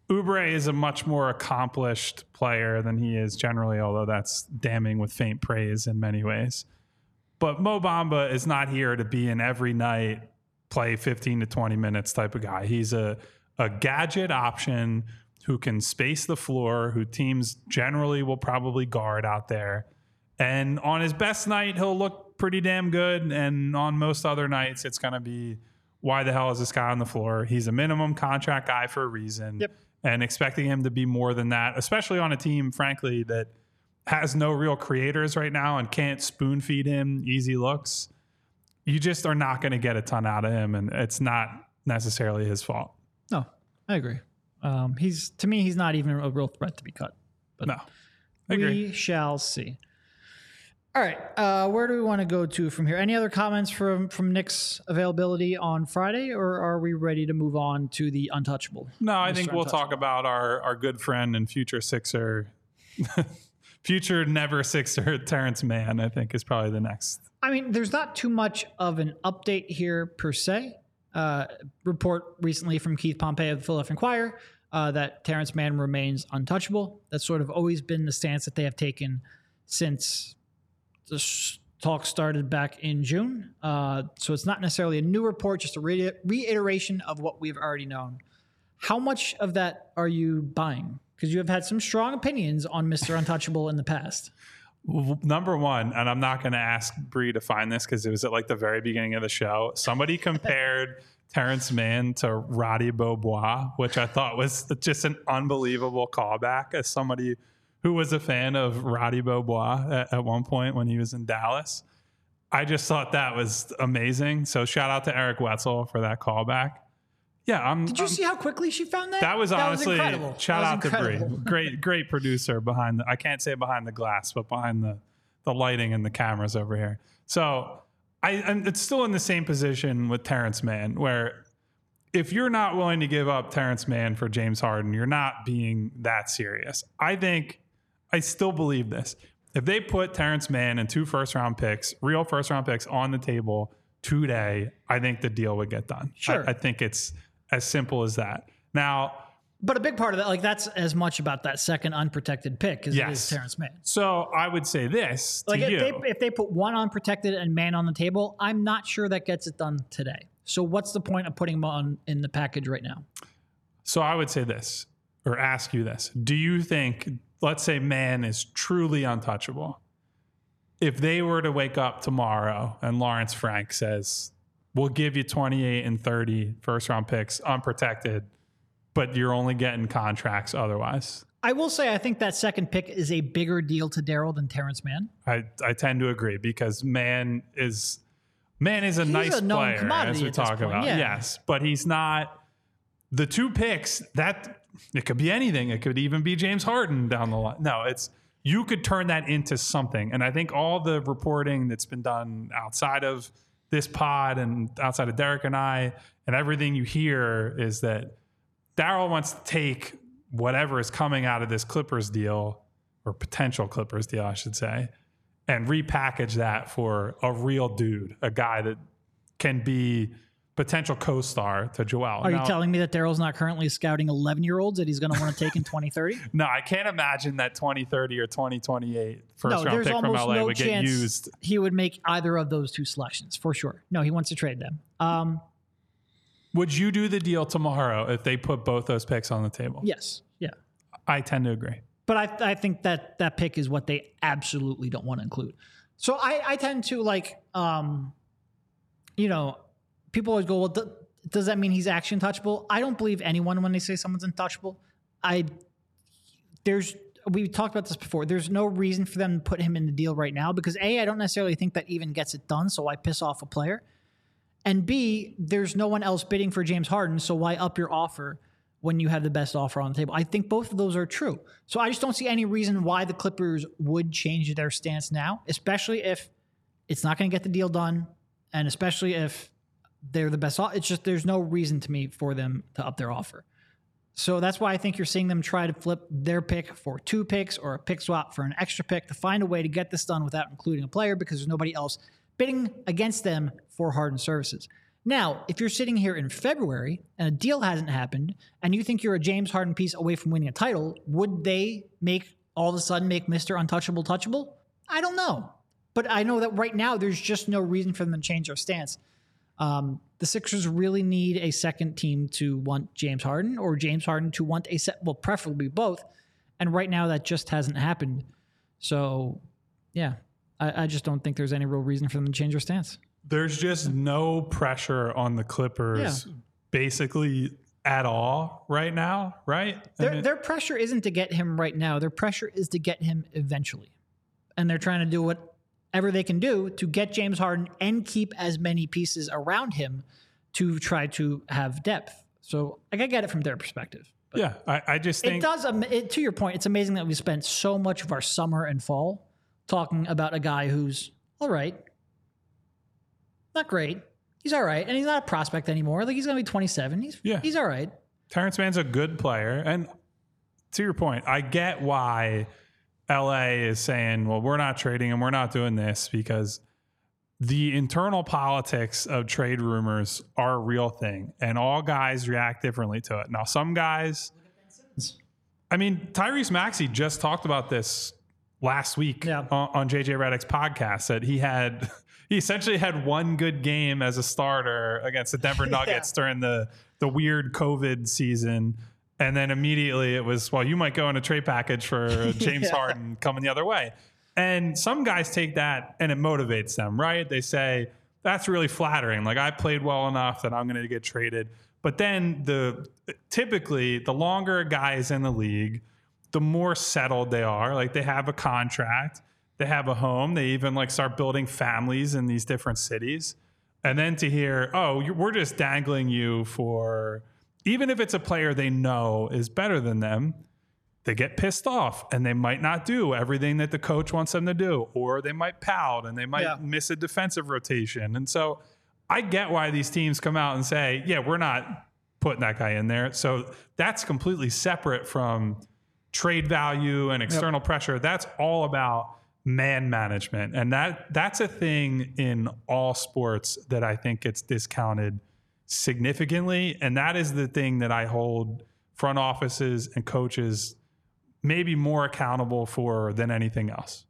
Oubre is a much more accomplished player than he is generally, although that's damning with faint praise in many ways. But Mo Bamba is not here to be an every night play 15 to 20 minutes type of guy. He's a a gadget option who can space the floor, who teams generally will probably guard out there. And on his best night, he'll look pretty damn good. And on most other nights, it's going to be why the hell is this guy on the floor? He's a minimum contract guy for a reason. Yep. And expecting him to be more than that, especially on a team, frankly, that has no real creators right now and can't spoon feed him easy looks, you just are not going to get a ton out of him. And it's not necessarily his fault. No, I agree. Um, he's to me, he's not even a real threat to be cut. But No. I agree. we shall see. All right, uh, where do we want to go to from here? Any other comments from from Nick's availability on Friday, or are we ready to move on to the untouchable? No, I Mr. think we'll talk about our, our good friend and future Sixer, future never Sixer, Terrence Mann, I think is probably the next. I mean, there's not too much of an update here per se. Uh, report recently from Keith Pompey of the Philadelphia Inquirer uh, that Terrence Mann remains untouchable. That's sort of always been the stance that they have taken since the talk started back in June. Uh, so it's not necessarily a new report, just a re- reiteration of what we've already known. How much of that are you buying? Because you have had some strong opinions on Mr. Untouchable in the past. Number one, and I'm not going to ask Bree to find this because it was at like the very beginning of the show. Somebody compared Terrence Mann to Roddy Beaubois, which I thought was just an unbelievable callback as somebody who was a fan of Roddy Beaubois at, at one point when he was in Dallas. I just thought that was amazing. So shout out to Eric Wetzel for that callback. Yeah, I'm. Did you I'm- see how quickly she found that? that was honestly incredible. shout That out was to Bree. Great, great producer behind the. I can't say behind the glass, but behind the the lighting and the cameras over here. So I, it's still in the same position with Terrence Mann, where if you're not willing to give up Terrence Mann for James Harden, you're not being that serious. I think I still believe this. If they put Terrence Mann and two first round picks, real first round picks on the table today, I think the deal would get done. Sure. I, I think it's as simple as that. Now, But a big part of that, like that's as much about that second unprotected pick as it is Terrence Mann. so I would say this to Like if you. they if they put one unprotected and Mann on the table, I'm not sure that gets it done today. So what's the point of putting him on in the package right now? So I would say this, or ask you this: Do you think, let's say, Mann is truly untouchable? If they were to wake up tomorrow and Lawrence Frank says, "We'll give you 28 and 30 first round picks unprotected, but you're only getting contracts otherwise," I will say I think that second pick is a bigger deal to Daryl than Terrence Mann. I I tend to agree because Mann is Mann is a He's nice a player as we talk about. yeah. Yes, but he's not the two picks that it could be anything. It could even be James Harden down the line. No, it's you could turn that into something. And I think all the reporting that's been done outside of this pod and outside of Derek and I and everything you hear is that Daryl wants to take whatever is coming out of this Clippers deal or potential Clippers deal, I should say, and repackage that for a real dude, a guy that can be potential co-star to Joel. Are Now- you telling me that Daryl's not currently scouting 11 year olds that he's going to want to take in 2030? No, I can't imagine that 2030 or 2028 first no, round pick from LA no would get used. he would make either of those two selections for sure. No, he wants to trade them. Um, Would you do the deal tomorrow if they put both those picks on the table? yes, yeah. I tend to agree. But I, I think that that pick is what they absolutely don't want to include. So I, I tend to like, um, you know, people always go, well, th- does that mean he's actually untouchable? I don't believe anyone when they say someone's untouchable. I, there's, we talked about this before. There's no reason for them to put him in the deal right now because A, I don't necessarily think that even gets it done. So why piss off a player? And B, there's no one else bidding for James Harden. So why up your offer when you have the best offer on the table? I think both of those are true. So I just don't see any reason why the Clippers would change their stance now, especially if it's not going to get the deal done. And especially if they're the best. It's just there's no reason to me for them to up their offer. So that's why I think you're seeing them try to flip their pick for two picks or a pick swap for an extra pick to find a way to get this done without including a player because there's nobody else bidding against them for Harden services. Now, if you're sitting here in February and a deal hasn't happened and you think you're a James Harden piece away from winning a title, would they make all of a sudden make Mr. Untouchable touchable? I don't know. But I know that right now there's just no reason for them to change their stance. Um, the Sixers really need a second team to want James Harden or James Harden to want a set, well, preferably both. And right now that just hasn't happened. So, yeah, I, I just don't think there's any real reason for them to change their stance. There's just no pressure on the Clippers basically at all right now, right? I Their, mean, their pressure isn't to get him right now. Their pressure is to get him eventually. And they're trying to do whatever they can do to get James Harden and keep as many pieces around him to try to have depth. So like, I get it from their perspective. yeah, I, I just think It does, it, to your point, it's amazing that we spent so much of our summer and fall talking about a guy who's all right, not great. He's all right. And he's not a prospect anymore. Like he's going to be 27. He's, Yeah. he's all right. Terrence Mann's a good player. And to your point, I get why LA is saying, well, we're not trading and we're not doing this because the internal politics of trade rumors are a real thing and all guys react differently to it. Now, some guys, I mean, Tyrese Maxey just talked about this last week Yeah. on, on JJ Redick's podcast that he had. He essentially had one good game as a starter against the Denver Nuggets during the the weird COVID season, and then immediately it was, well, you might go in a trade package for James Yeah. Harden coming the other way. And some guys take that and it motivates them, right? They say, that's really flattering. Like I played well enough that I'm going to get traded. But then the typically the longer a guy is in the league, the more settled they are. Like they have a contract, they have a home, they even like start building families in these different cities. And then to hear, oh, we're just dangling you for, even if it's a player they know is better than them, they get pissed off and they might not do everything that the coach wants them to do, or they might pout and they might Yeah. miss a defensive rotation. And so I get why these teams come out and say, yeah, we're not putting that guy in there. So that's completely separate from trade value and external pressure. That's all about man management. And that that's a thing in all sports that I think gets discounted significantly. And that is the thing that I hold front offices and coaches maybe more accountable for than anything else.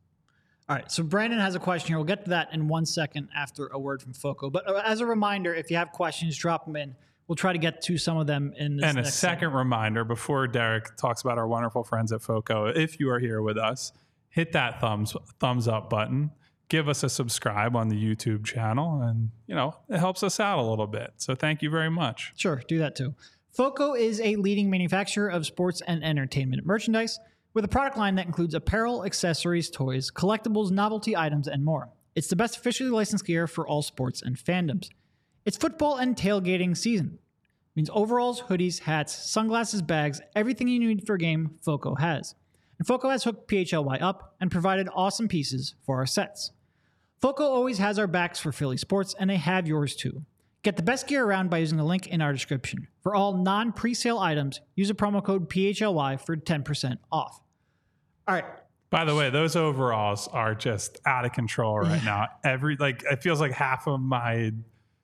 All right. So Brandon has a question here. We'll get to that in one second after a word from Foco. But uh, as a reminder, if you have questions, drop them in. We'll try to get to some of them in this and a second segment. reminder before Derek talks about our wonderful friends at Foco, if you are here with us, hit that thumbs thumbs up button. Give us a subscribe on the YouTube channel, and you know it helps us out a little bit. So thank you very much. Sure, do that too. Foco is a leading manufacturer of sports and entertainment merchandise with a product line that includes apparel, accessories, toys, collectibles, novelty items, and more. It's the best officially licensed gear for all sports and fandoms. It's football and tailgating season. means overalls, hoodies, hats, sunglasses, bags, everything you need for a game, Foco has. And Foco has hooked PHLY up and provided awesome pieces for our sets. Foco always has our backs for Philly sports, and they have yours too. Get the best gear around by using the link in our description. For all non presale items, use a promo code PHLY for 10% off. All right. By the way, those overalls are just out of control right now. Every like it feels like half of my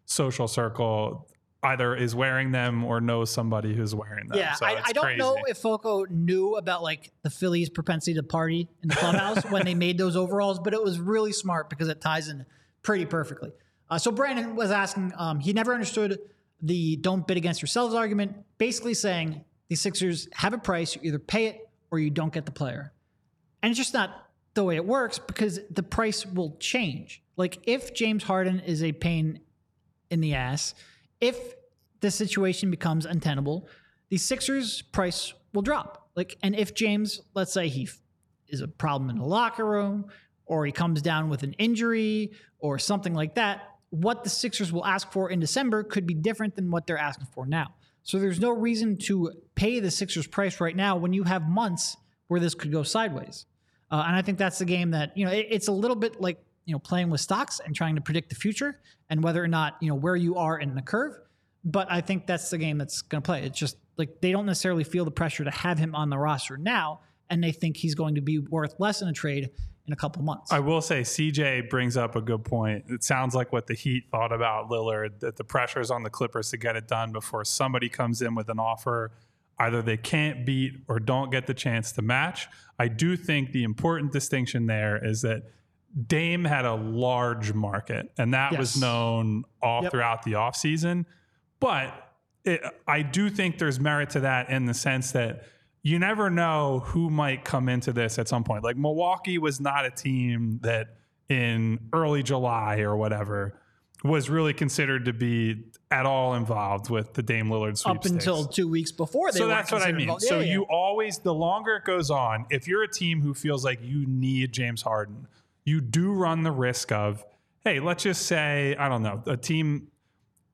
social circle either is wearing them or knows somebody who's wearing them. Yeah, So I, I don't crazy. know if Foco knew about like the Phillies' propensity to party in the clubhouse when they made those overalls, but it was really smart because it ties in pretty perfectly. Uh, so Brandon was asking, um, he never understood the "don't bid against yourselves" argument, basically saying the Sixers have a price, you either pay it or you don't get the player, and it's just not the way it works because the price will change. Like if James Harden is a pain in the ass. If the situation becomes untenable, the Sixers price will drop. Like, and if James, let's say he is a problem in the locker room, or he comes down with an injury, or something like that, what the Sixers will ask for in December could be different than what they're asking for now. So there's no reason to pay the Sixers price right now when you have months where this could go sideways. Uh, and I think that's the game that, you know, it, it's a little bit like, you know, playing with stocks and trying to predict the future and whether or not, you know, where you are in the curve. But I think that's the game that's going to play. It's just like they don't necessarily feel the pressure to have him on the roster now, and they think he's going to be worth less in a trade in a couple months. I will say CJ brings up a good point. It sounds like what the Heat thought about Lillard that the pressure is on the Clippers to get it done before somebody comes in with an offer either they can't beat or don't get the chance to match. I do think the important distinction there is that Dame had a large market and that Yes. was known all Yep. throughout the offseason. But it, I do think there's merit to that in the sense that you never know who might come into this at some point. Like Milwaukee was not a team that in early July or whatever was really considered to be at all involved with the Dame Lillard Up until two weeks before they so that's what I mean. involved. So Yeah, yeah, you always, the longer it goes on, if you're a team who feels like you need James Harden, you do run the risk of, hey, let's just say, I don't know, a team,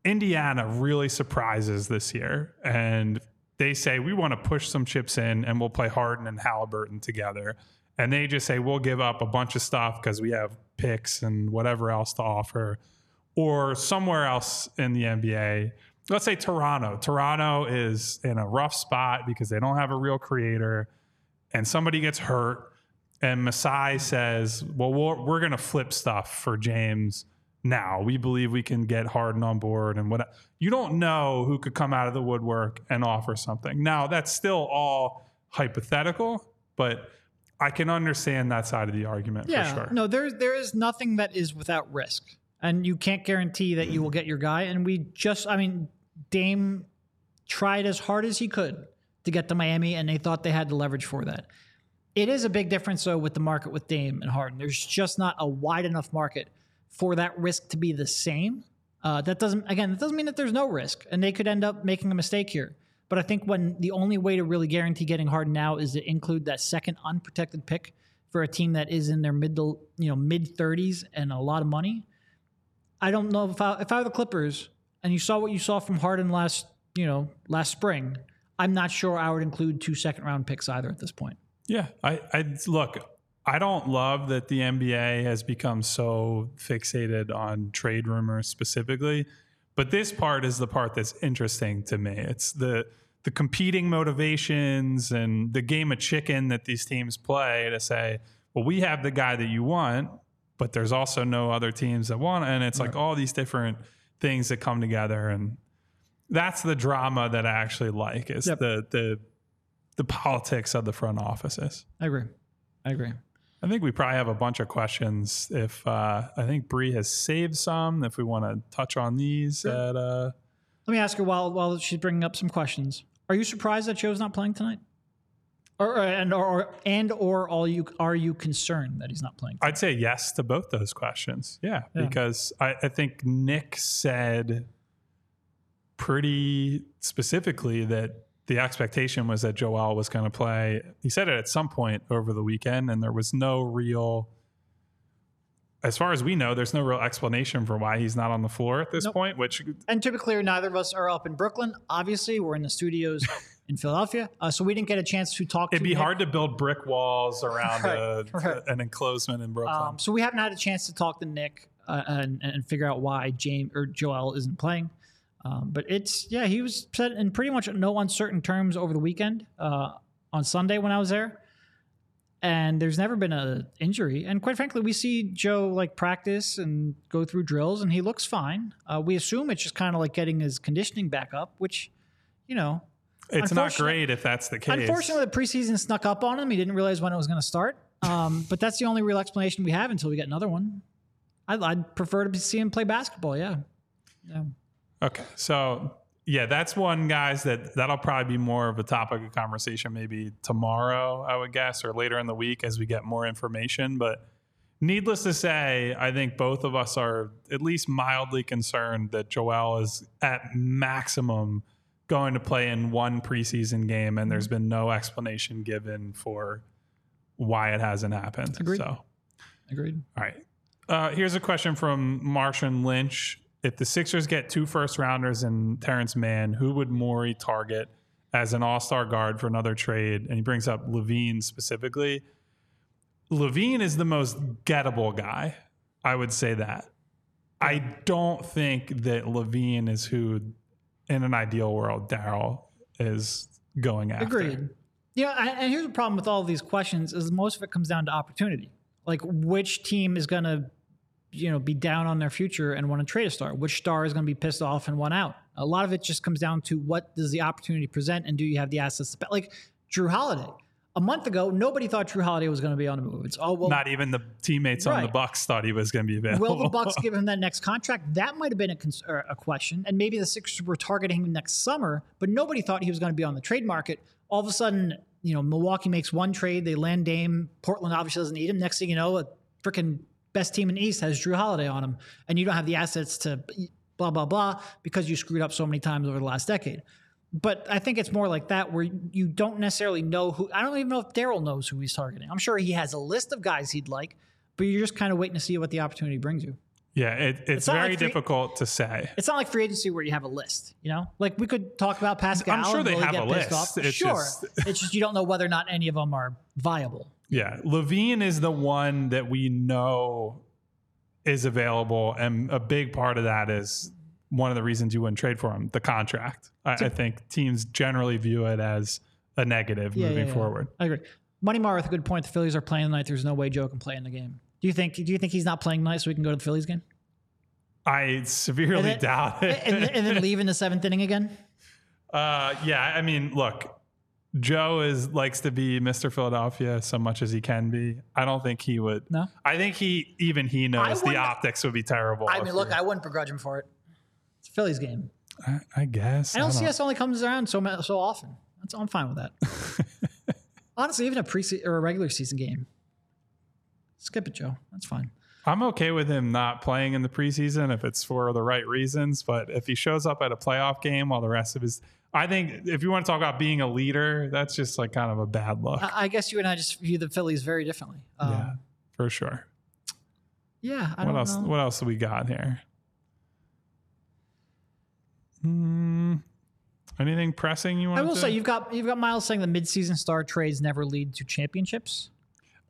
Indiana really surprises this year, and they say we want to push some chips in, and we'll play Harden and Halliburton together, and they just say we'll give up a bunch of stuff because we have picks and whatever else to offer, or somewhere else in the NBA. Let's say Toronto. Toronto is in a rough spot because they don't have a real creator, and somebody gets hurt, and Masai says, "Well, we're, we're going to flip stuff for James." Now we believe we can get Harden on board, and what you don't know who could come out of the woodwork and offer something. Now that's still all hypothetical, but I can understand that side of the argument Yeah, for sure. no, there there is nothing that is without risk, and you can't guarantee that you will get your guy. And we just, I mean, Dame tried as hard as he could to get to Miami, and they thought they had the leverage for that. It is a big difference though with the market with Dame and Harden. There's just not a wide enough market for that risk to be the same. Uh, that doesn't again, that doesn't mean that there's no risk, and they could end up making a mistake here. But I think when the only way to really guarantee getting Harden now is to include that second unprotected pick for a team that is in their middle, you know, mid 30s and a lot of money. I don't know if I, if I were the Clippers and you saw what you saw from Harden last, you know, last spring. I'm not sure I would include two second round picks either at this point. Yeah, I, I look. I don't love that the NBA has become so fixated on trade rumors specifically, but this part is the part that's interesting to me. It's the the competing motivations and the game of chicken that these teams play to say, well, we have the guy that you want, but there's also no other teams that want, and it's like all these different things that come together, and that's the drama that I actually like. Is Yep. the the the politics of the front offices. I agree. I agree. I think we probably have a bunch of questions. If uh, I think Bree has saved some, if we want to touch on these, at, uh, Let me ask her while while she's bringing up some questions. Are you surprised that Joe's not playing tonight? Or and or and or all you are you concerned that he's not playing? I'd say yes to both those questions. Yeah, Yeah. because I, I think Nick said pretty specifically that the expectation was that Joel was going to play. He said it at some point over the weekend, and there was no real. As far as we know, there's no real explanation for why he's not on the floor at this Nope. point, which And to be clear, neither of us are up in Brooklyn. Obviously, we're in the studios in Philadelphia, uh, so we didn't get a chance to talk. To It'd to be Nick. hard to build brick walls around a, Right, right. an enclosement in Brooklyn. Um, so we haven't had a chance to talk to Nick uh, and, and figure out why James or Joel isn't playing. Um, but it's yeah, he was said in pretty much no uncertain terms over the weekend uh, on Sunday when I was there. And there's never been a injury. And quite frankly, we see Joe like practice and go through drills, and he looks fine. Uh, we assume it's just kind of like getting his conditioning back up, which, you know, it's not great if that's the case. Unfortunately, the preseason snuck up on him. He didn't realize when it was going to start. Um, but that's the only real explanation we have until we get another one. I'd, I'd prefer to see him play basketball. Yeah. Yeah. Okay, so yeah, that's one, guys. That that'll probably be more of a topic of conversation maybe tomorrow, I would guess, or later in the week as we get more information. But needless to say, I think both of us are at least mildly concerned that Joel is at maximum going to play in one preseason game, and there's been no explanation given for why it hasn't happened. Agreed. So. Agreed. All right. Uh, here's a question from Martian Lynch. If the Sixers get two first rounders and Terrence Mann, who would Morey target as an all star guard for another trade? And he brings up LaVine specifically. LaVine is the most gettable guy. I would say that. I don't think that LaVine is who in an ideal world, Daryl is going after. Agreed. Yeah, and here's the problem with all these questions is most of it comes down to opportunity. Like which team is going to, you know, be down on their future and want to trade a star? Which star is going to be pissed off and want out? A lot of it just comes down to what does the opportunity present and do you have the assets to like Jrue Holiday. A month ago, nobody thought Jrue Holiday was going to be on the move. It's oh well, Not even the teammates on the Bucks thought he was going to be available. Will the Bucks give him that next contract? That might have been a, cons- a question, and maybe the Sixers were targeting him next summer, but nobody thought he was going to be on the trade market. All of a sudden, you know, Milwaukee makes one trade, they land Dame. Portland obviously doesn't need him. Next thing you know, a freaking best team in the East has Jrue Holiday on him, and you don't have the assets to blah blah blah because you screwed up so many times over the last decade. But I think it's more like that where you don't necessarily know who. I don't even know if Daryl knows who he's targeting. I'm sure he has a list of guys he'd like, but you're just kind of waiting to see what the opportunity brings you. yeah, it, it's, not very like free- difficult to say. It's not like free agency where you have a list, you know? Like we could talk about Pascal. I'm sure they really have a list. It's sure. just- it's just you don't know whether or not any of them are viable. Yeah, LaVine is the one that we know is available, and a big part of that is one of the reasons you wouldn't trade for him, the contract. I, I think teams generally view it as a negative Yeah, moving yeah, yeah. forward. I agree. Money Mark with a good point. The Phillies are playing tonight. There's no way Joe can play in the game. Do you think? Do you think he's not playing tonight so we can go to the Phillies game I severely then- doubt it. and, and then leave in the seventh inning again? Uh, yeah, I mean, look, Joe is likes to be Mr. Philadelphia so much as he can be. I don't think he would. No? I think he even he knows the optics would be terrible. I mean, look, I wouldn't begrudge him for it. It's a Phillies game. I, I guess. And I don't- LCS only comes around so so often. That's I'm fine with that. Honestly, even a pre or a regular season game, skip it, Joe. That's fine. I'm okay with him not playing in the preseason if it's for the right reasons. But if he shows up at a playoff game while the rest of his, I think if you want to talk about being a leader, that's just like kind of a bad look. I, I guess you and I just view the Phillies very differently. Um, yeah, for sure. yeah. I what don't else? know. What else do we got here? Hmm. anything pressing you want? I will to? say you've got you've got Miles saying the midseason star trades never lead to championships.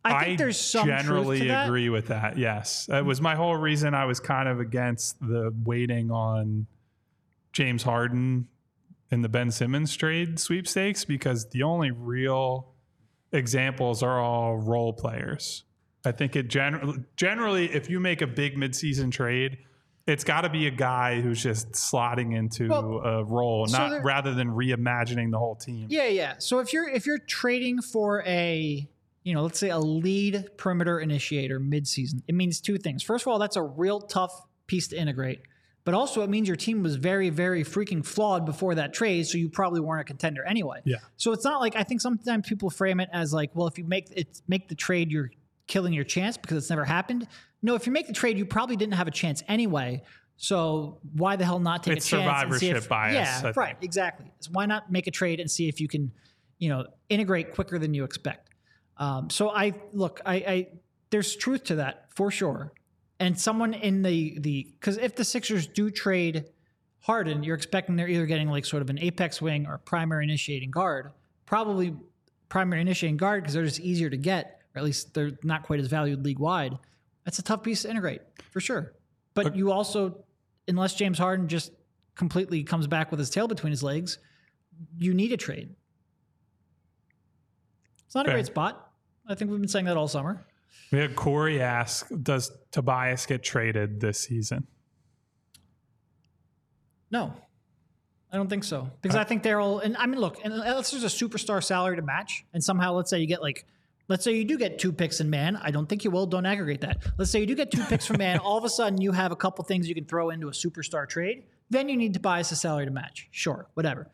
I think there's some generally truth to that. agree with that. Yes, it was my whole reason. I was kind of against the waiting on James Harden in the Ben Simmons trade sweepstakes because the only real examples are all role players. I think it generally generally if you make a big midseason trade, it's got to be a guy who's just slotting into Well, a role, so not rather than reimagining the whole team. Yeah, yeah. So if you're if you're trading for a you know, let's say a lead perimeter initiator midseason, it means two things. First of all, that's a real tough piece to integrate. But also it means your team was very, very freaking flawed before that trade, so you probably weren't a contender anyway. Yeah. So it's not like I think sometimes people frame it as like, well, if you make it make the trade, you're killing your chance because it's never happened. No, if you make the trade, you probably didn't have a chance anyway. So why the hell not take It's a chance and see survivorship if, bias, Yeah, I right, think. exactly. So why not make a trade and see if you can, you know, integrate quicker than you expect. Um, so I look, I, I there's truth to that for sure. And someone in the the because if the Sixers do trade Harden, you're expecting they're either getting like sort of an apex wing or primary initiating guard. Probably primary initiating guard because they're just easier to get, or at least they're not quite as valued league wide. That's a tough piece to integrate for sure. But you also, unless James Harden just completely comes back with his tail between his legs, you need a trade. It's not a great spot. I think we've been saying that all summer. We had Corey ask, "Does Tobias get traded this season?" No, I don't think so. Because I think Daryl, and I mean, look, unless there's a superstar salary to match, and somehow let's say you get like, let's say you do get two picks in Mann. I don't think you will. Don't aggregate that. Let's say you do get two picks from Mann. All of a sudden, you have a couple things you can throw into a superstar trade. Then you need to Tobias a salary to match. Sure, whatever.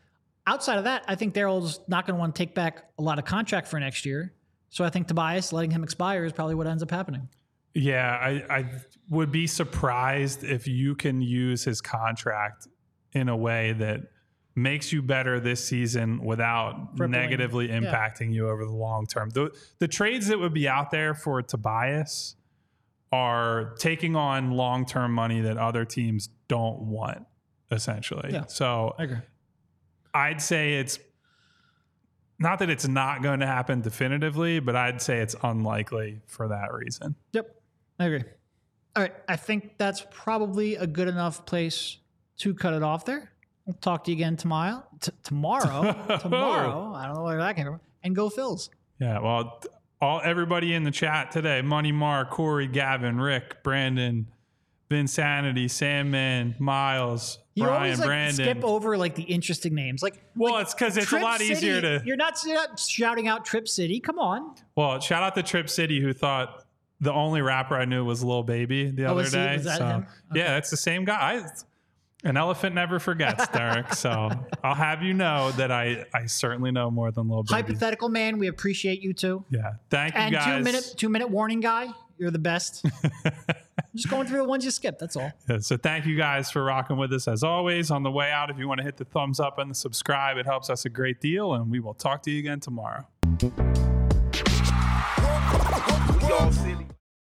Outside of that, I think Daryl's not going to want to take back a lot of contract for next year. So I think Tobias letting him expire is probably what ends up happening. Yeah, I, I would be surprised if you can use his contract in a way that makes you better this season without Crippling. negatively Yeah. impacting you over the long term. The, the trades that would be out there for Tobias are taking on long term money that other teams don't want, essentially. Yeah. So I agree. I'd say it's not that it's not going to happen definitively, but I'd say it's unlikely for that reason. Yep, I agree. All right, I think that's probably a good enough place to cut it off there. We'll talk to you again tomorrow. T- tomorrow, tomorrow. I don't know where that came from. And go Phils. Yeah, well, all everybody in the chat today: Money Mark, Corey, Gavin, Rick, Brandon, Vinsanity, Sandman, Miles, You Brian, always like Brandon. skip over like the interesting names. Like, well, like, it's because it's Trip a lot City, easier to. You're not, you're not shouting out Trip City. Come on. Well, shout out to Trip City who thought the only rapper I knew was Lil Baby the Oh, other he- day. was that so him? yeah, it's the same guy. I- an elephant never forgets, Derek. so I'll have you know that I I certainly know more than Lil Baby. Hypothetical man, we appreciate you too. Yeah, thank you And guys. two minute two minute warning guy, you're the best. just going through the ones you skipped. That's all. Yeah, so thank you guys for rocking with us as always. On the way out, if you want to hit the thumbs up and the subscribe, it helps us a great deal. And we will talk to you again tomorrow.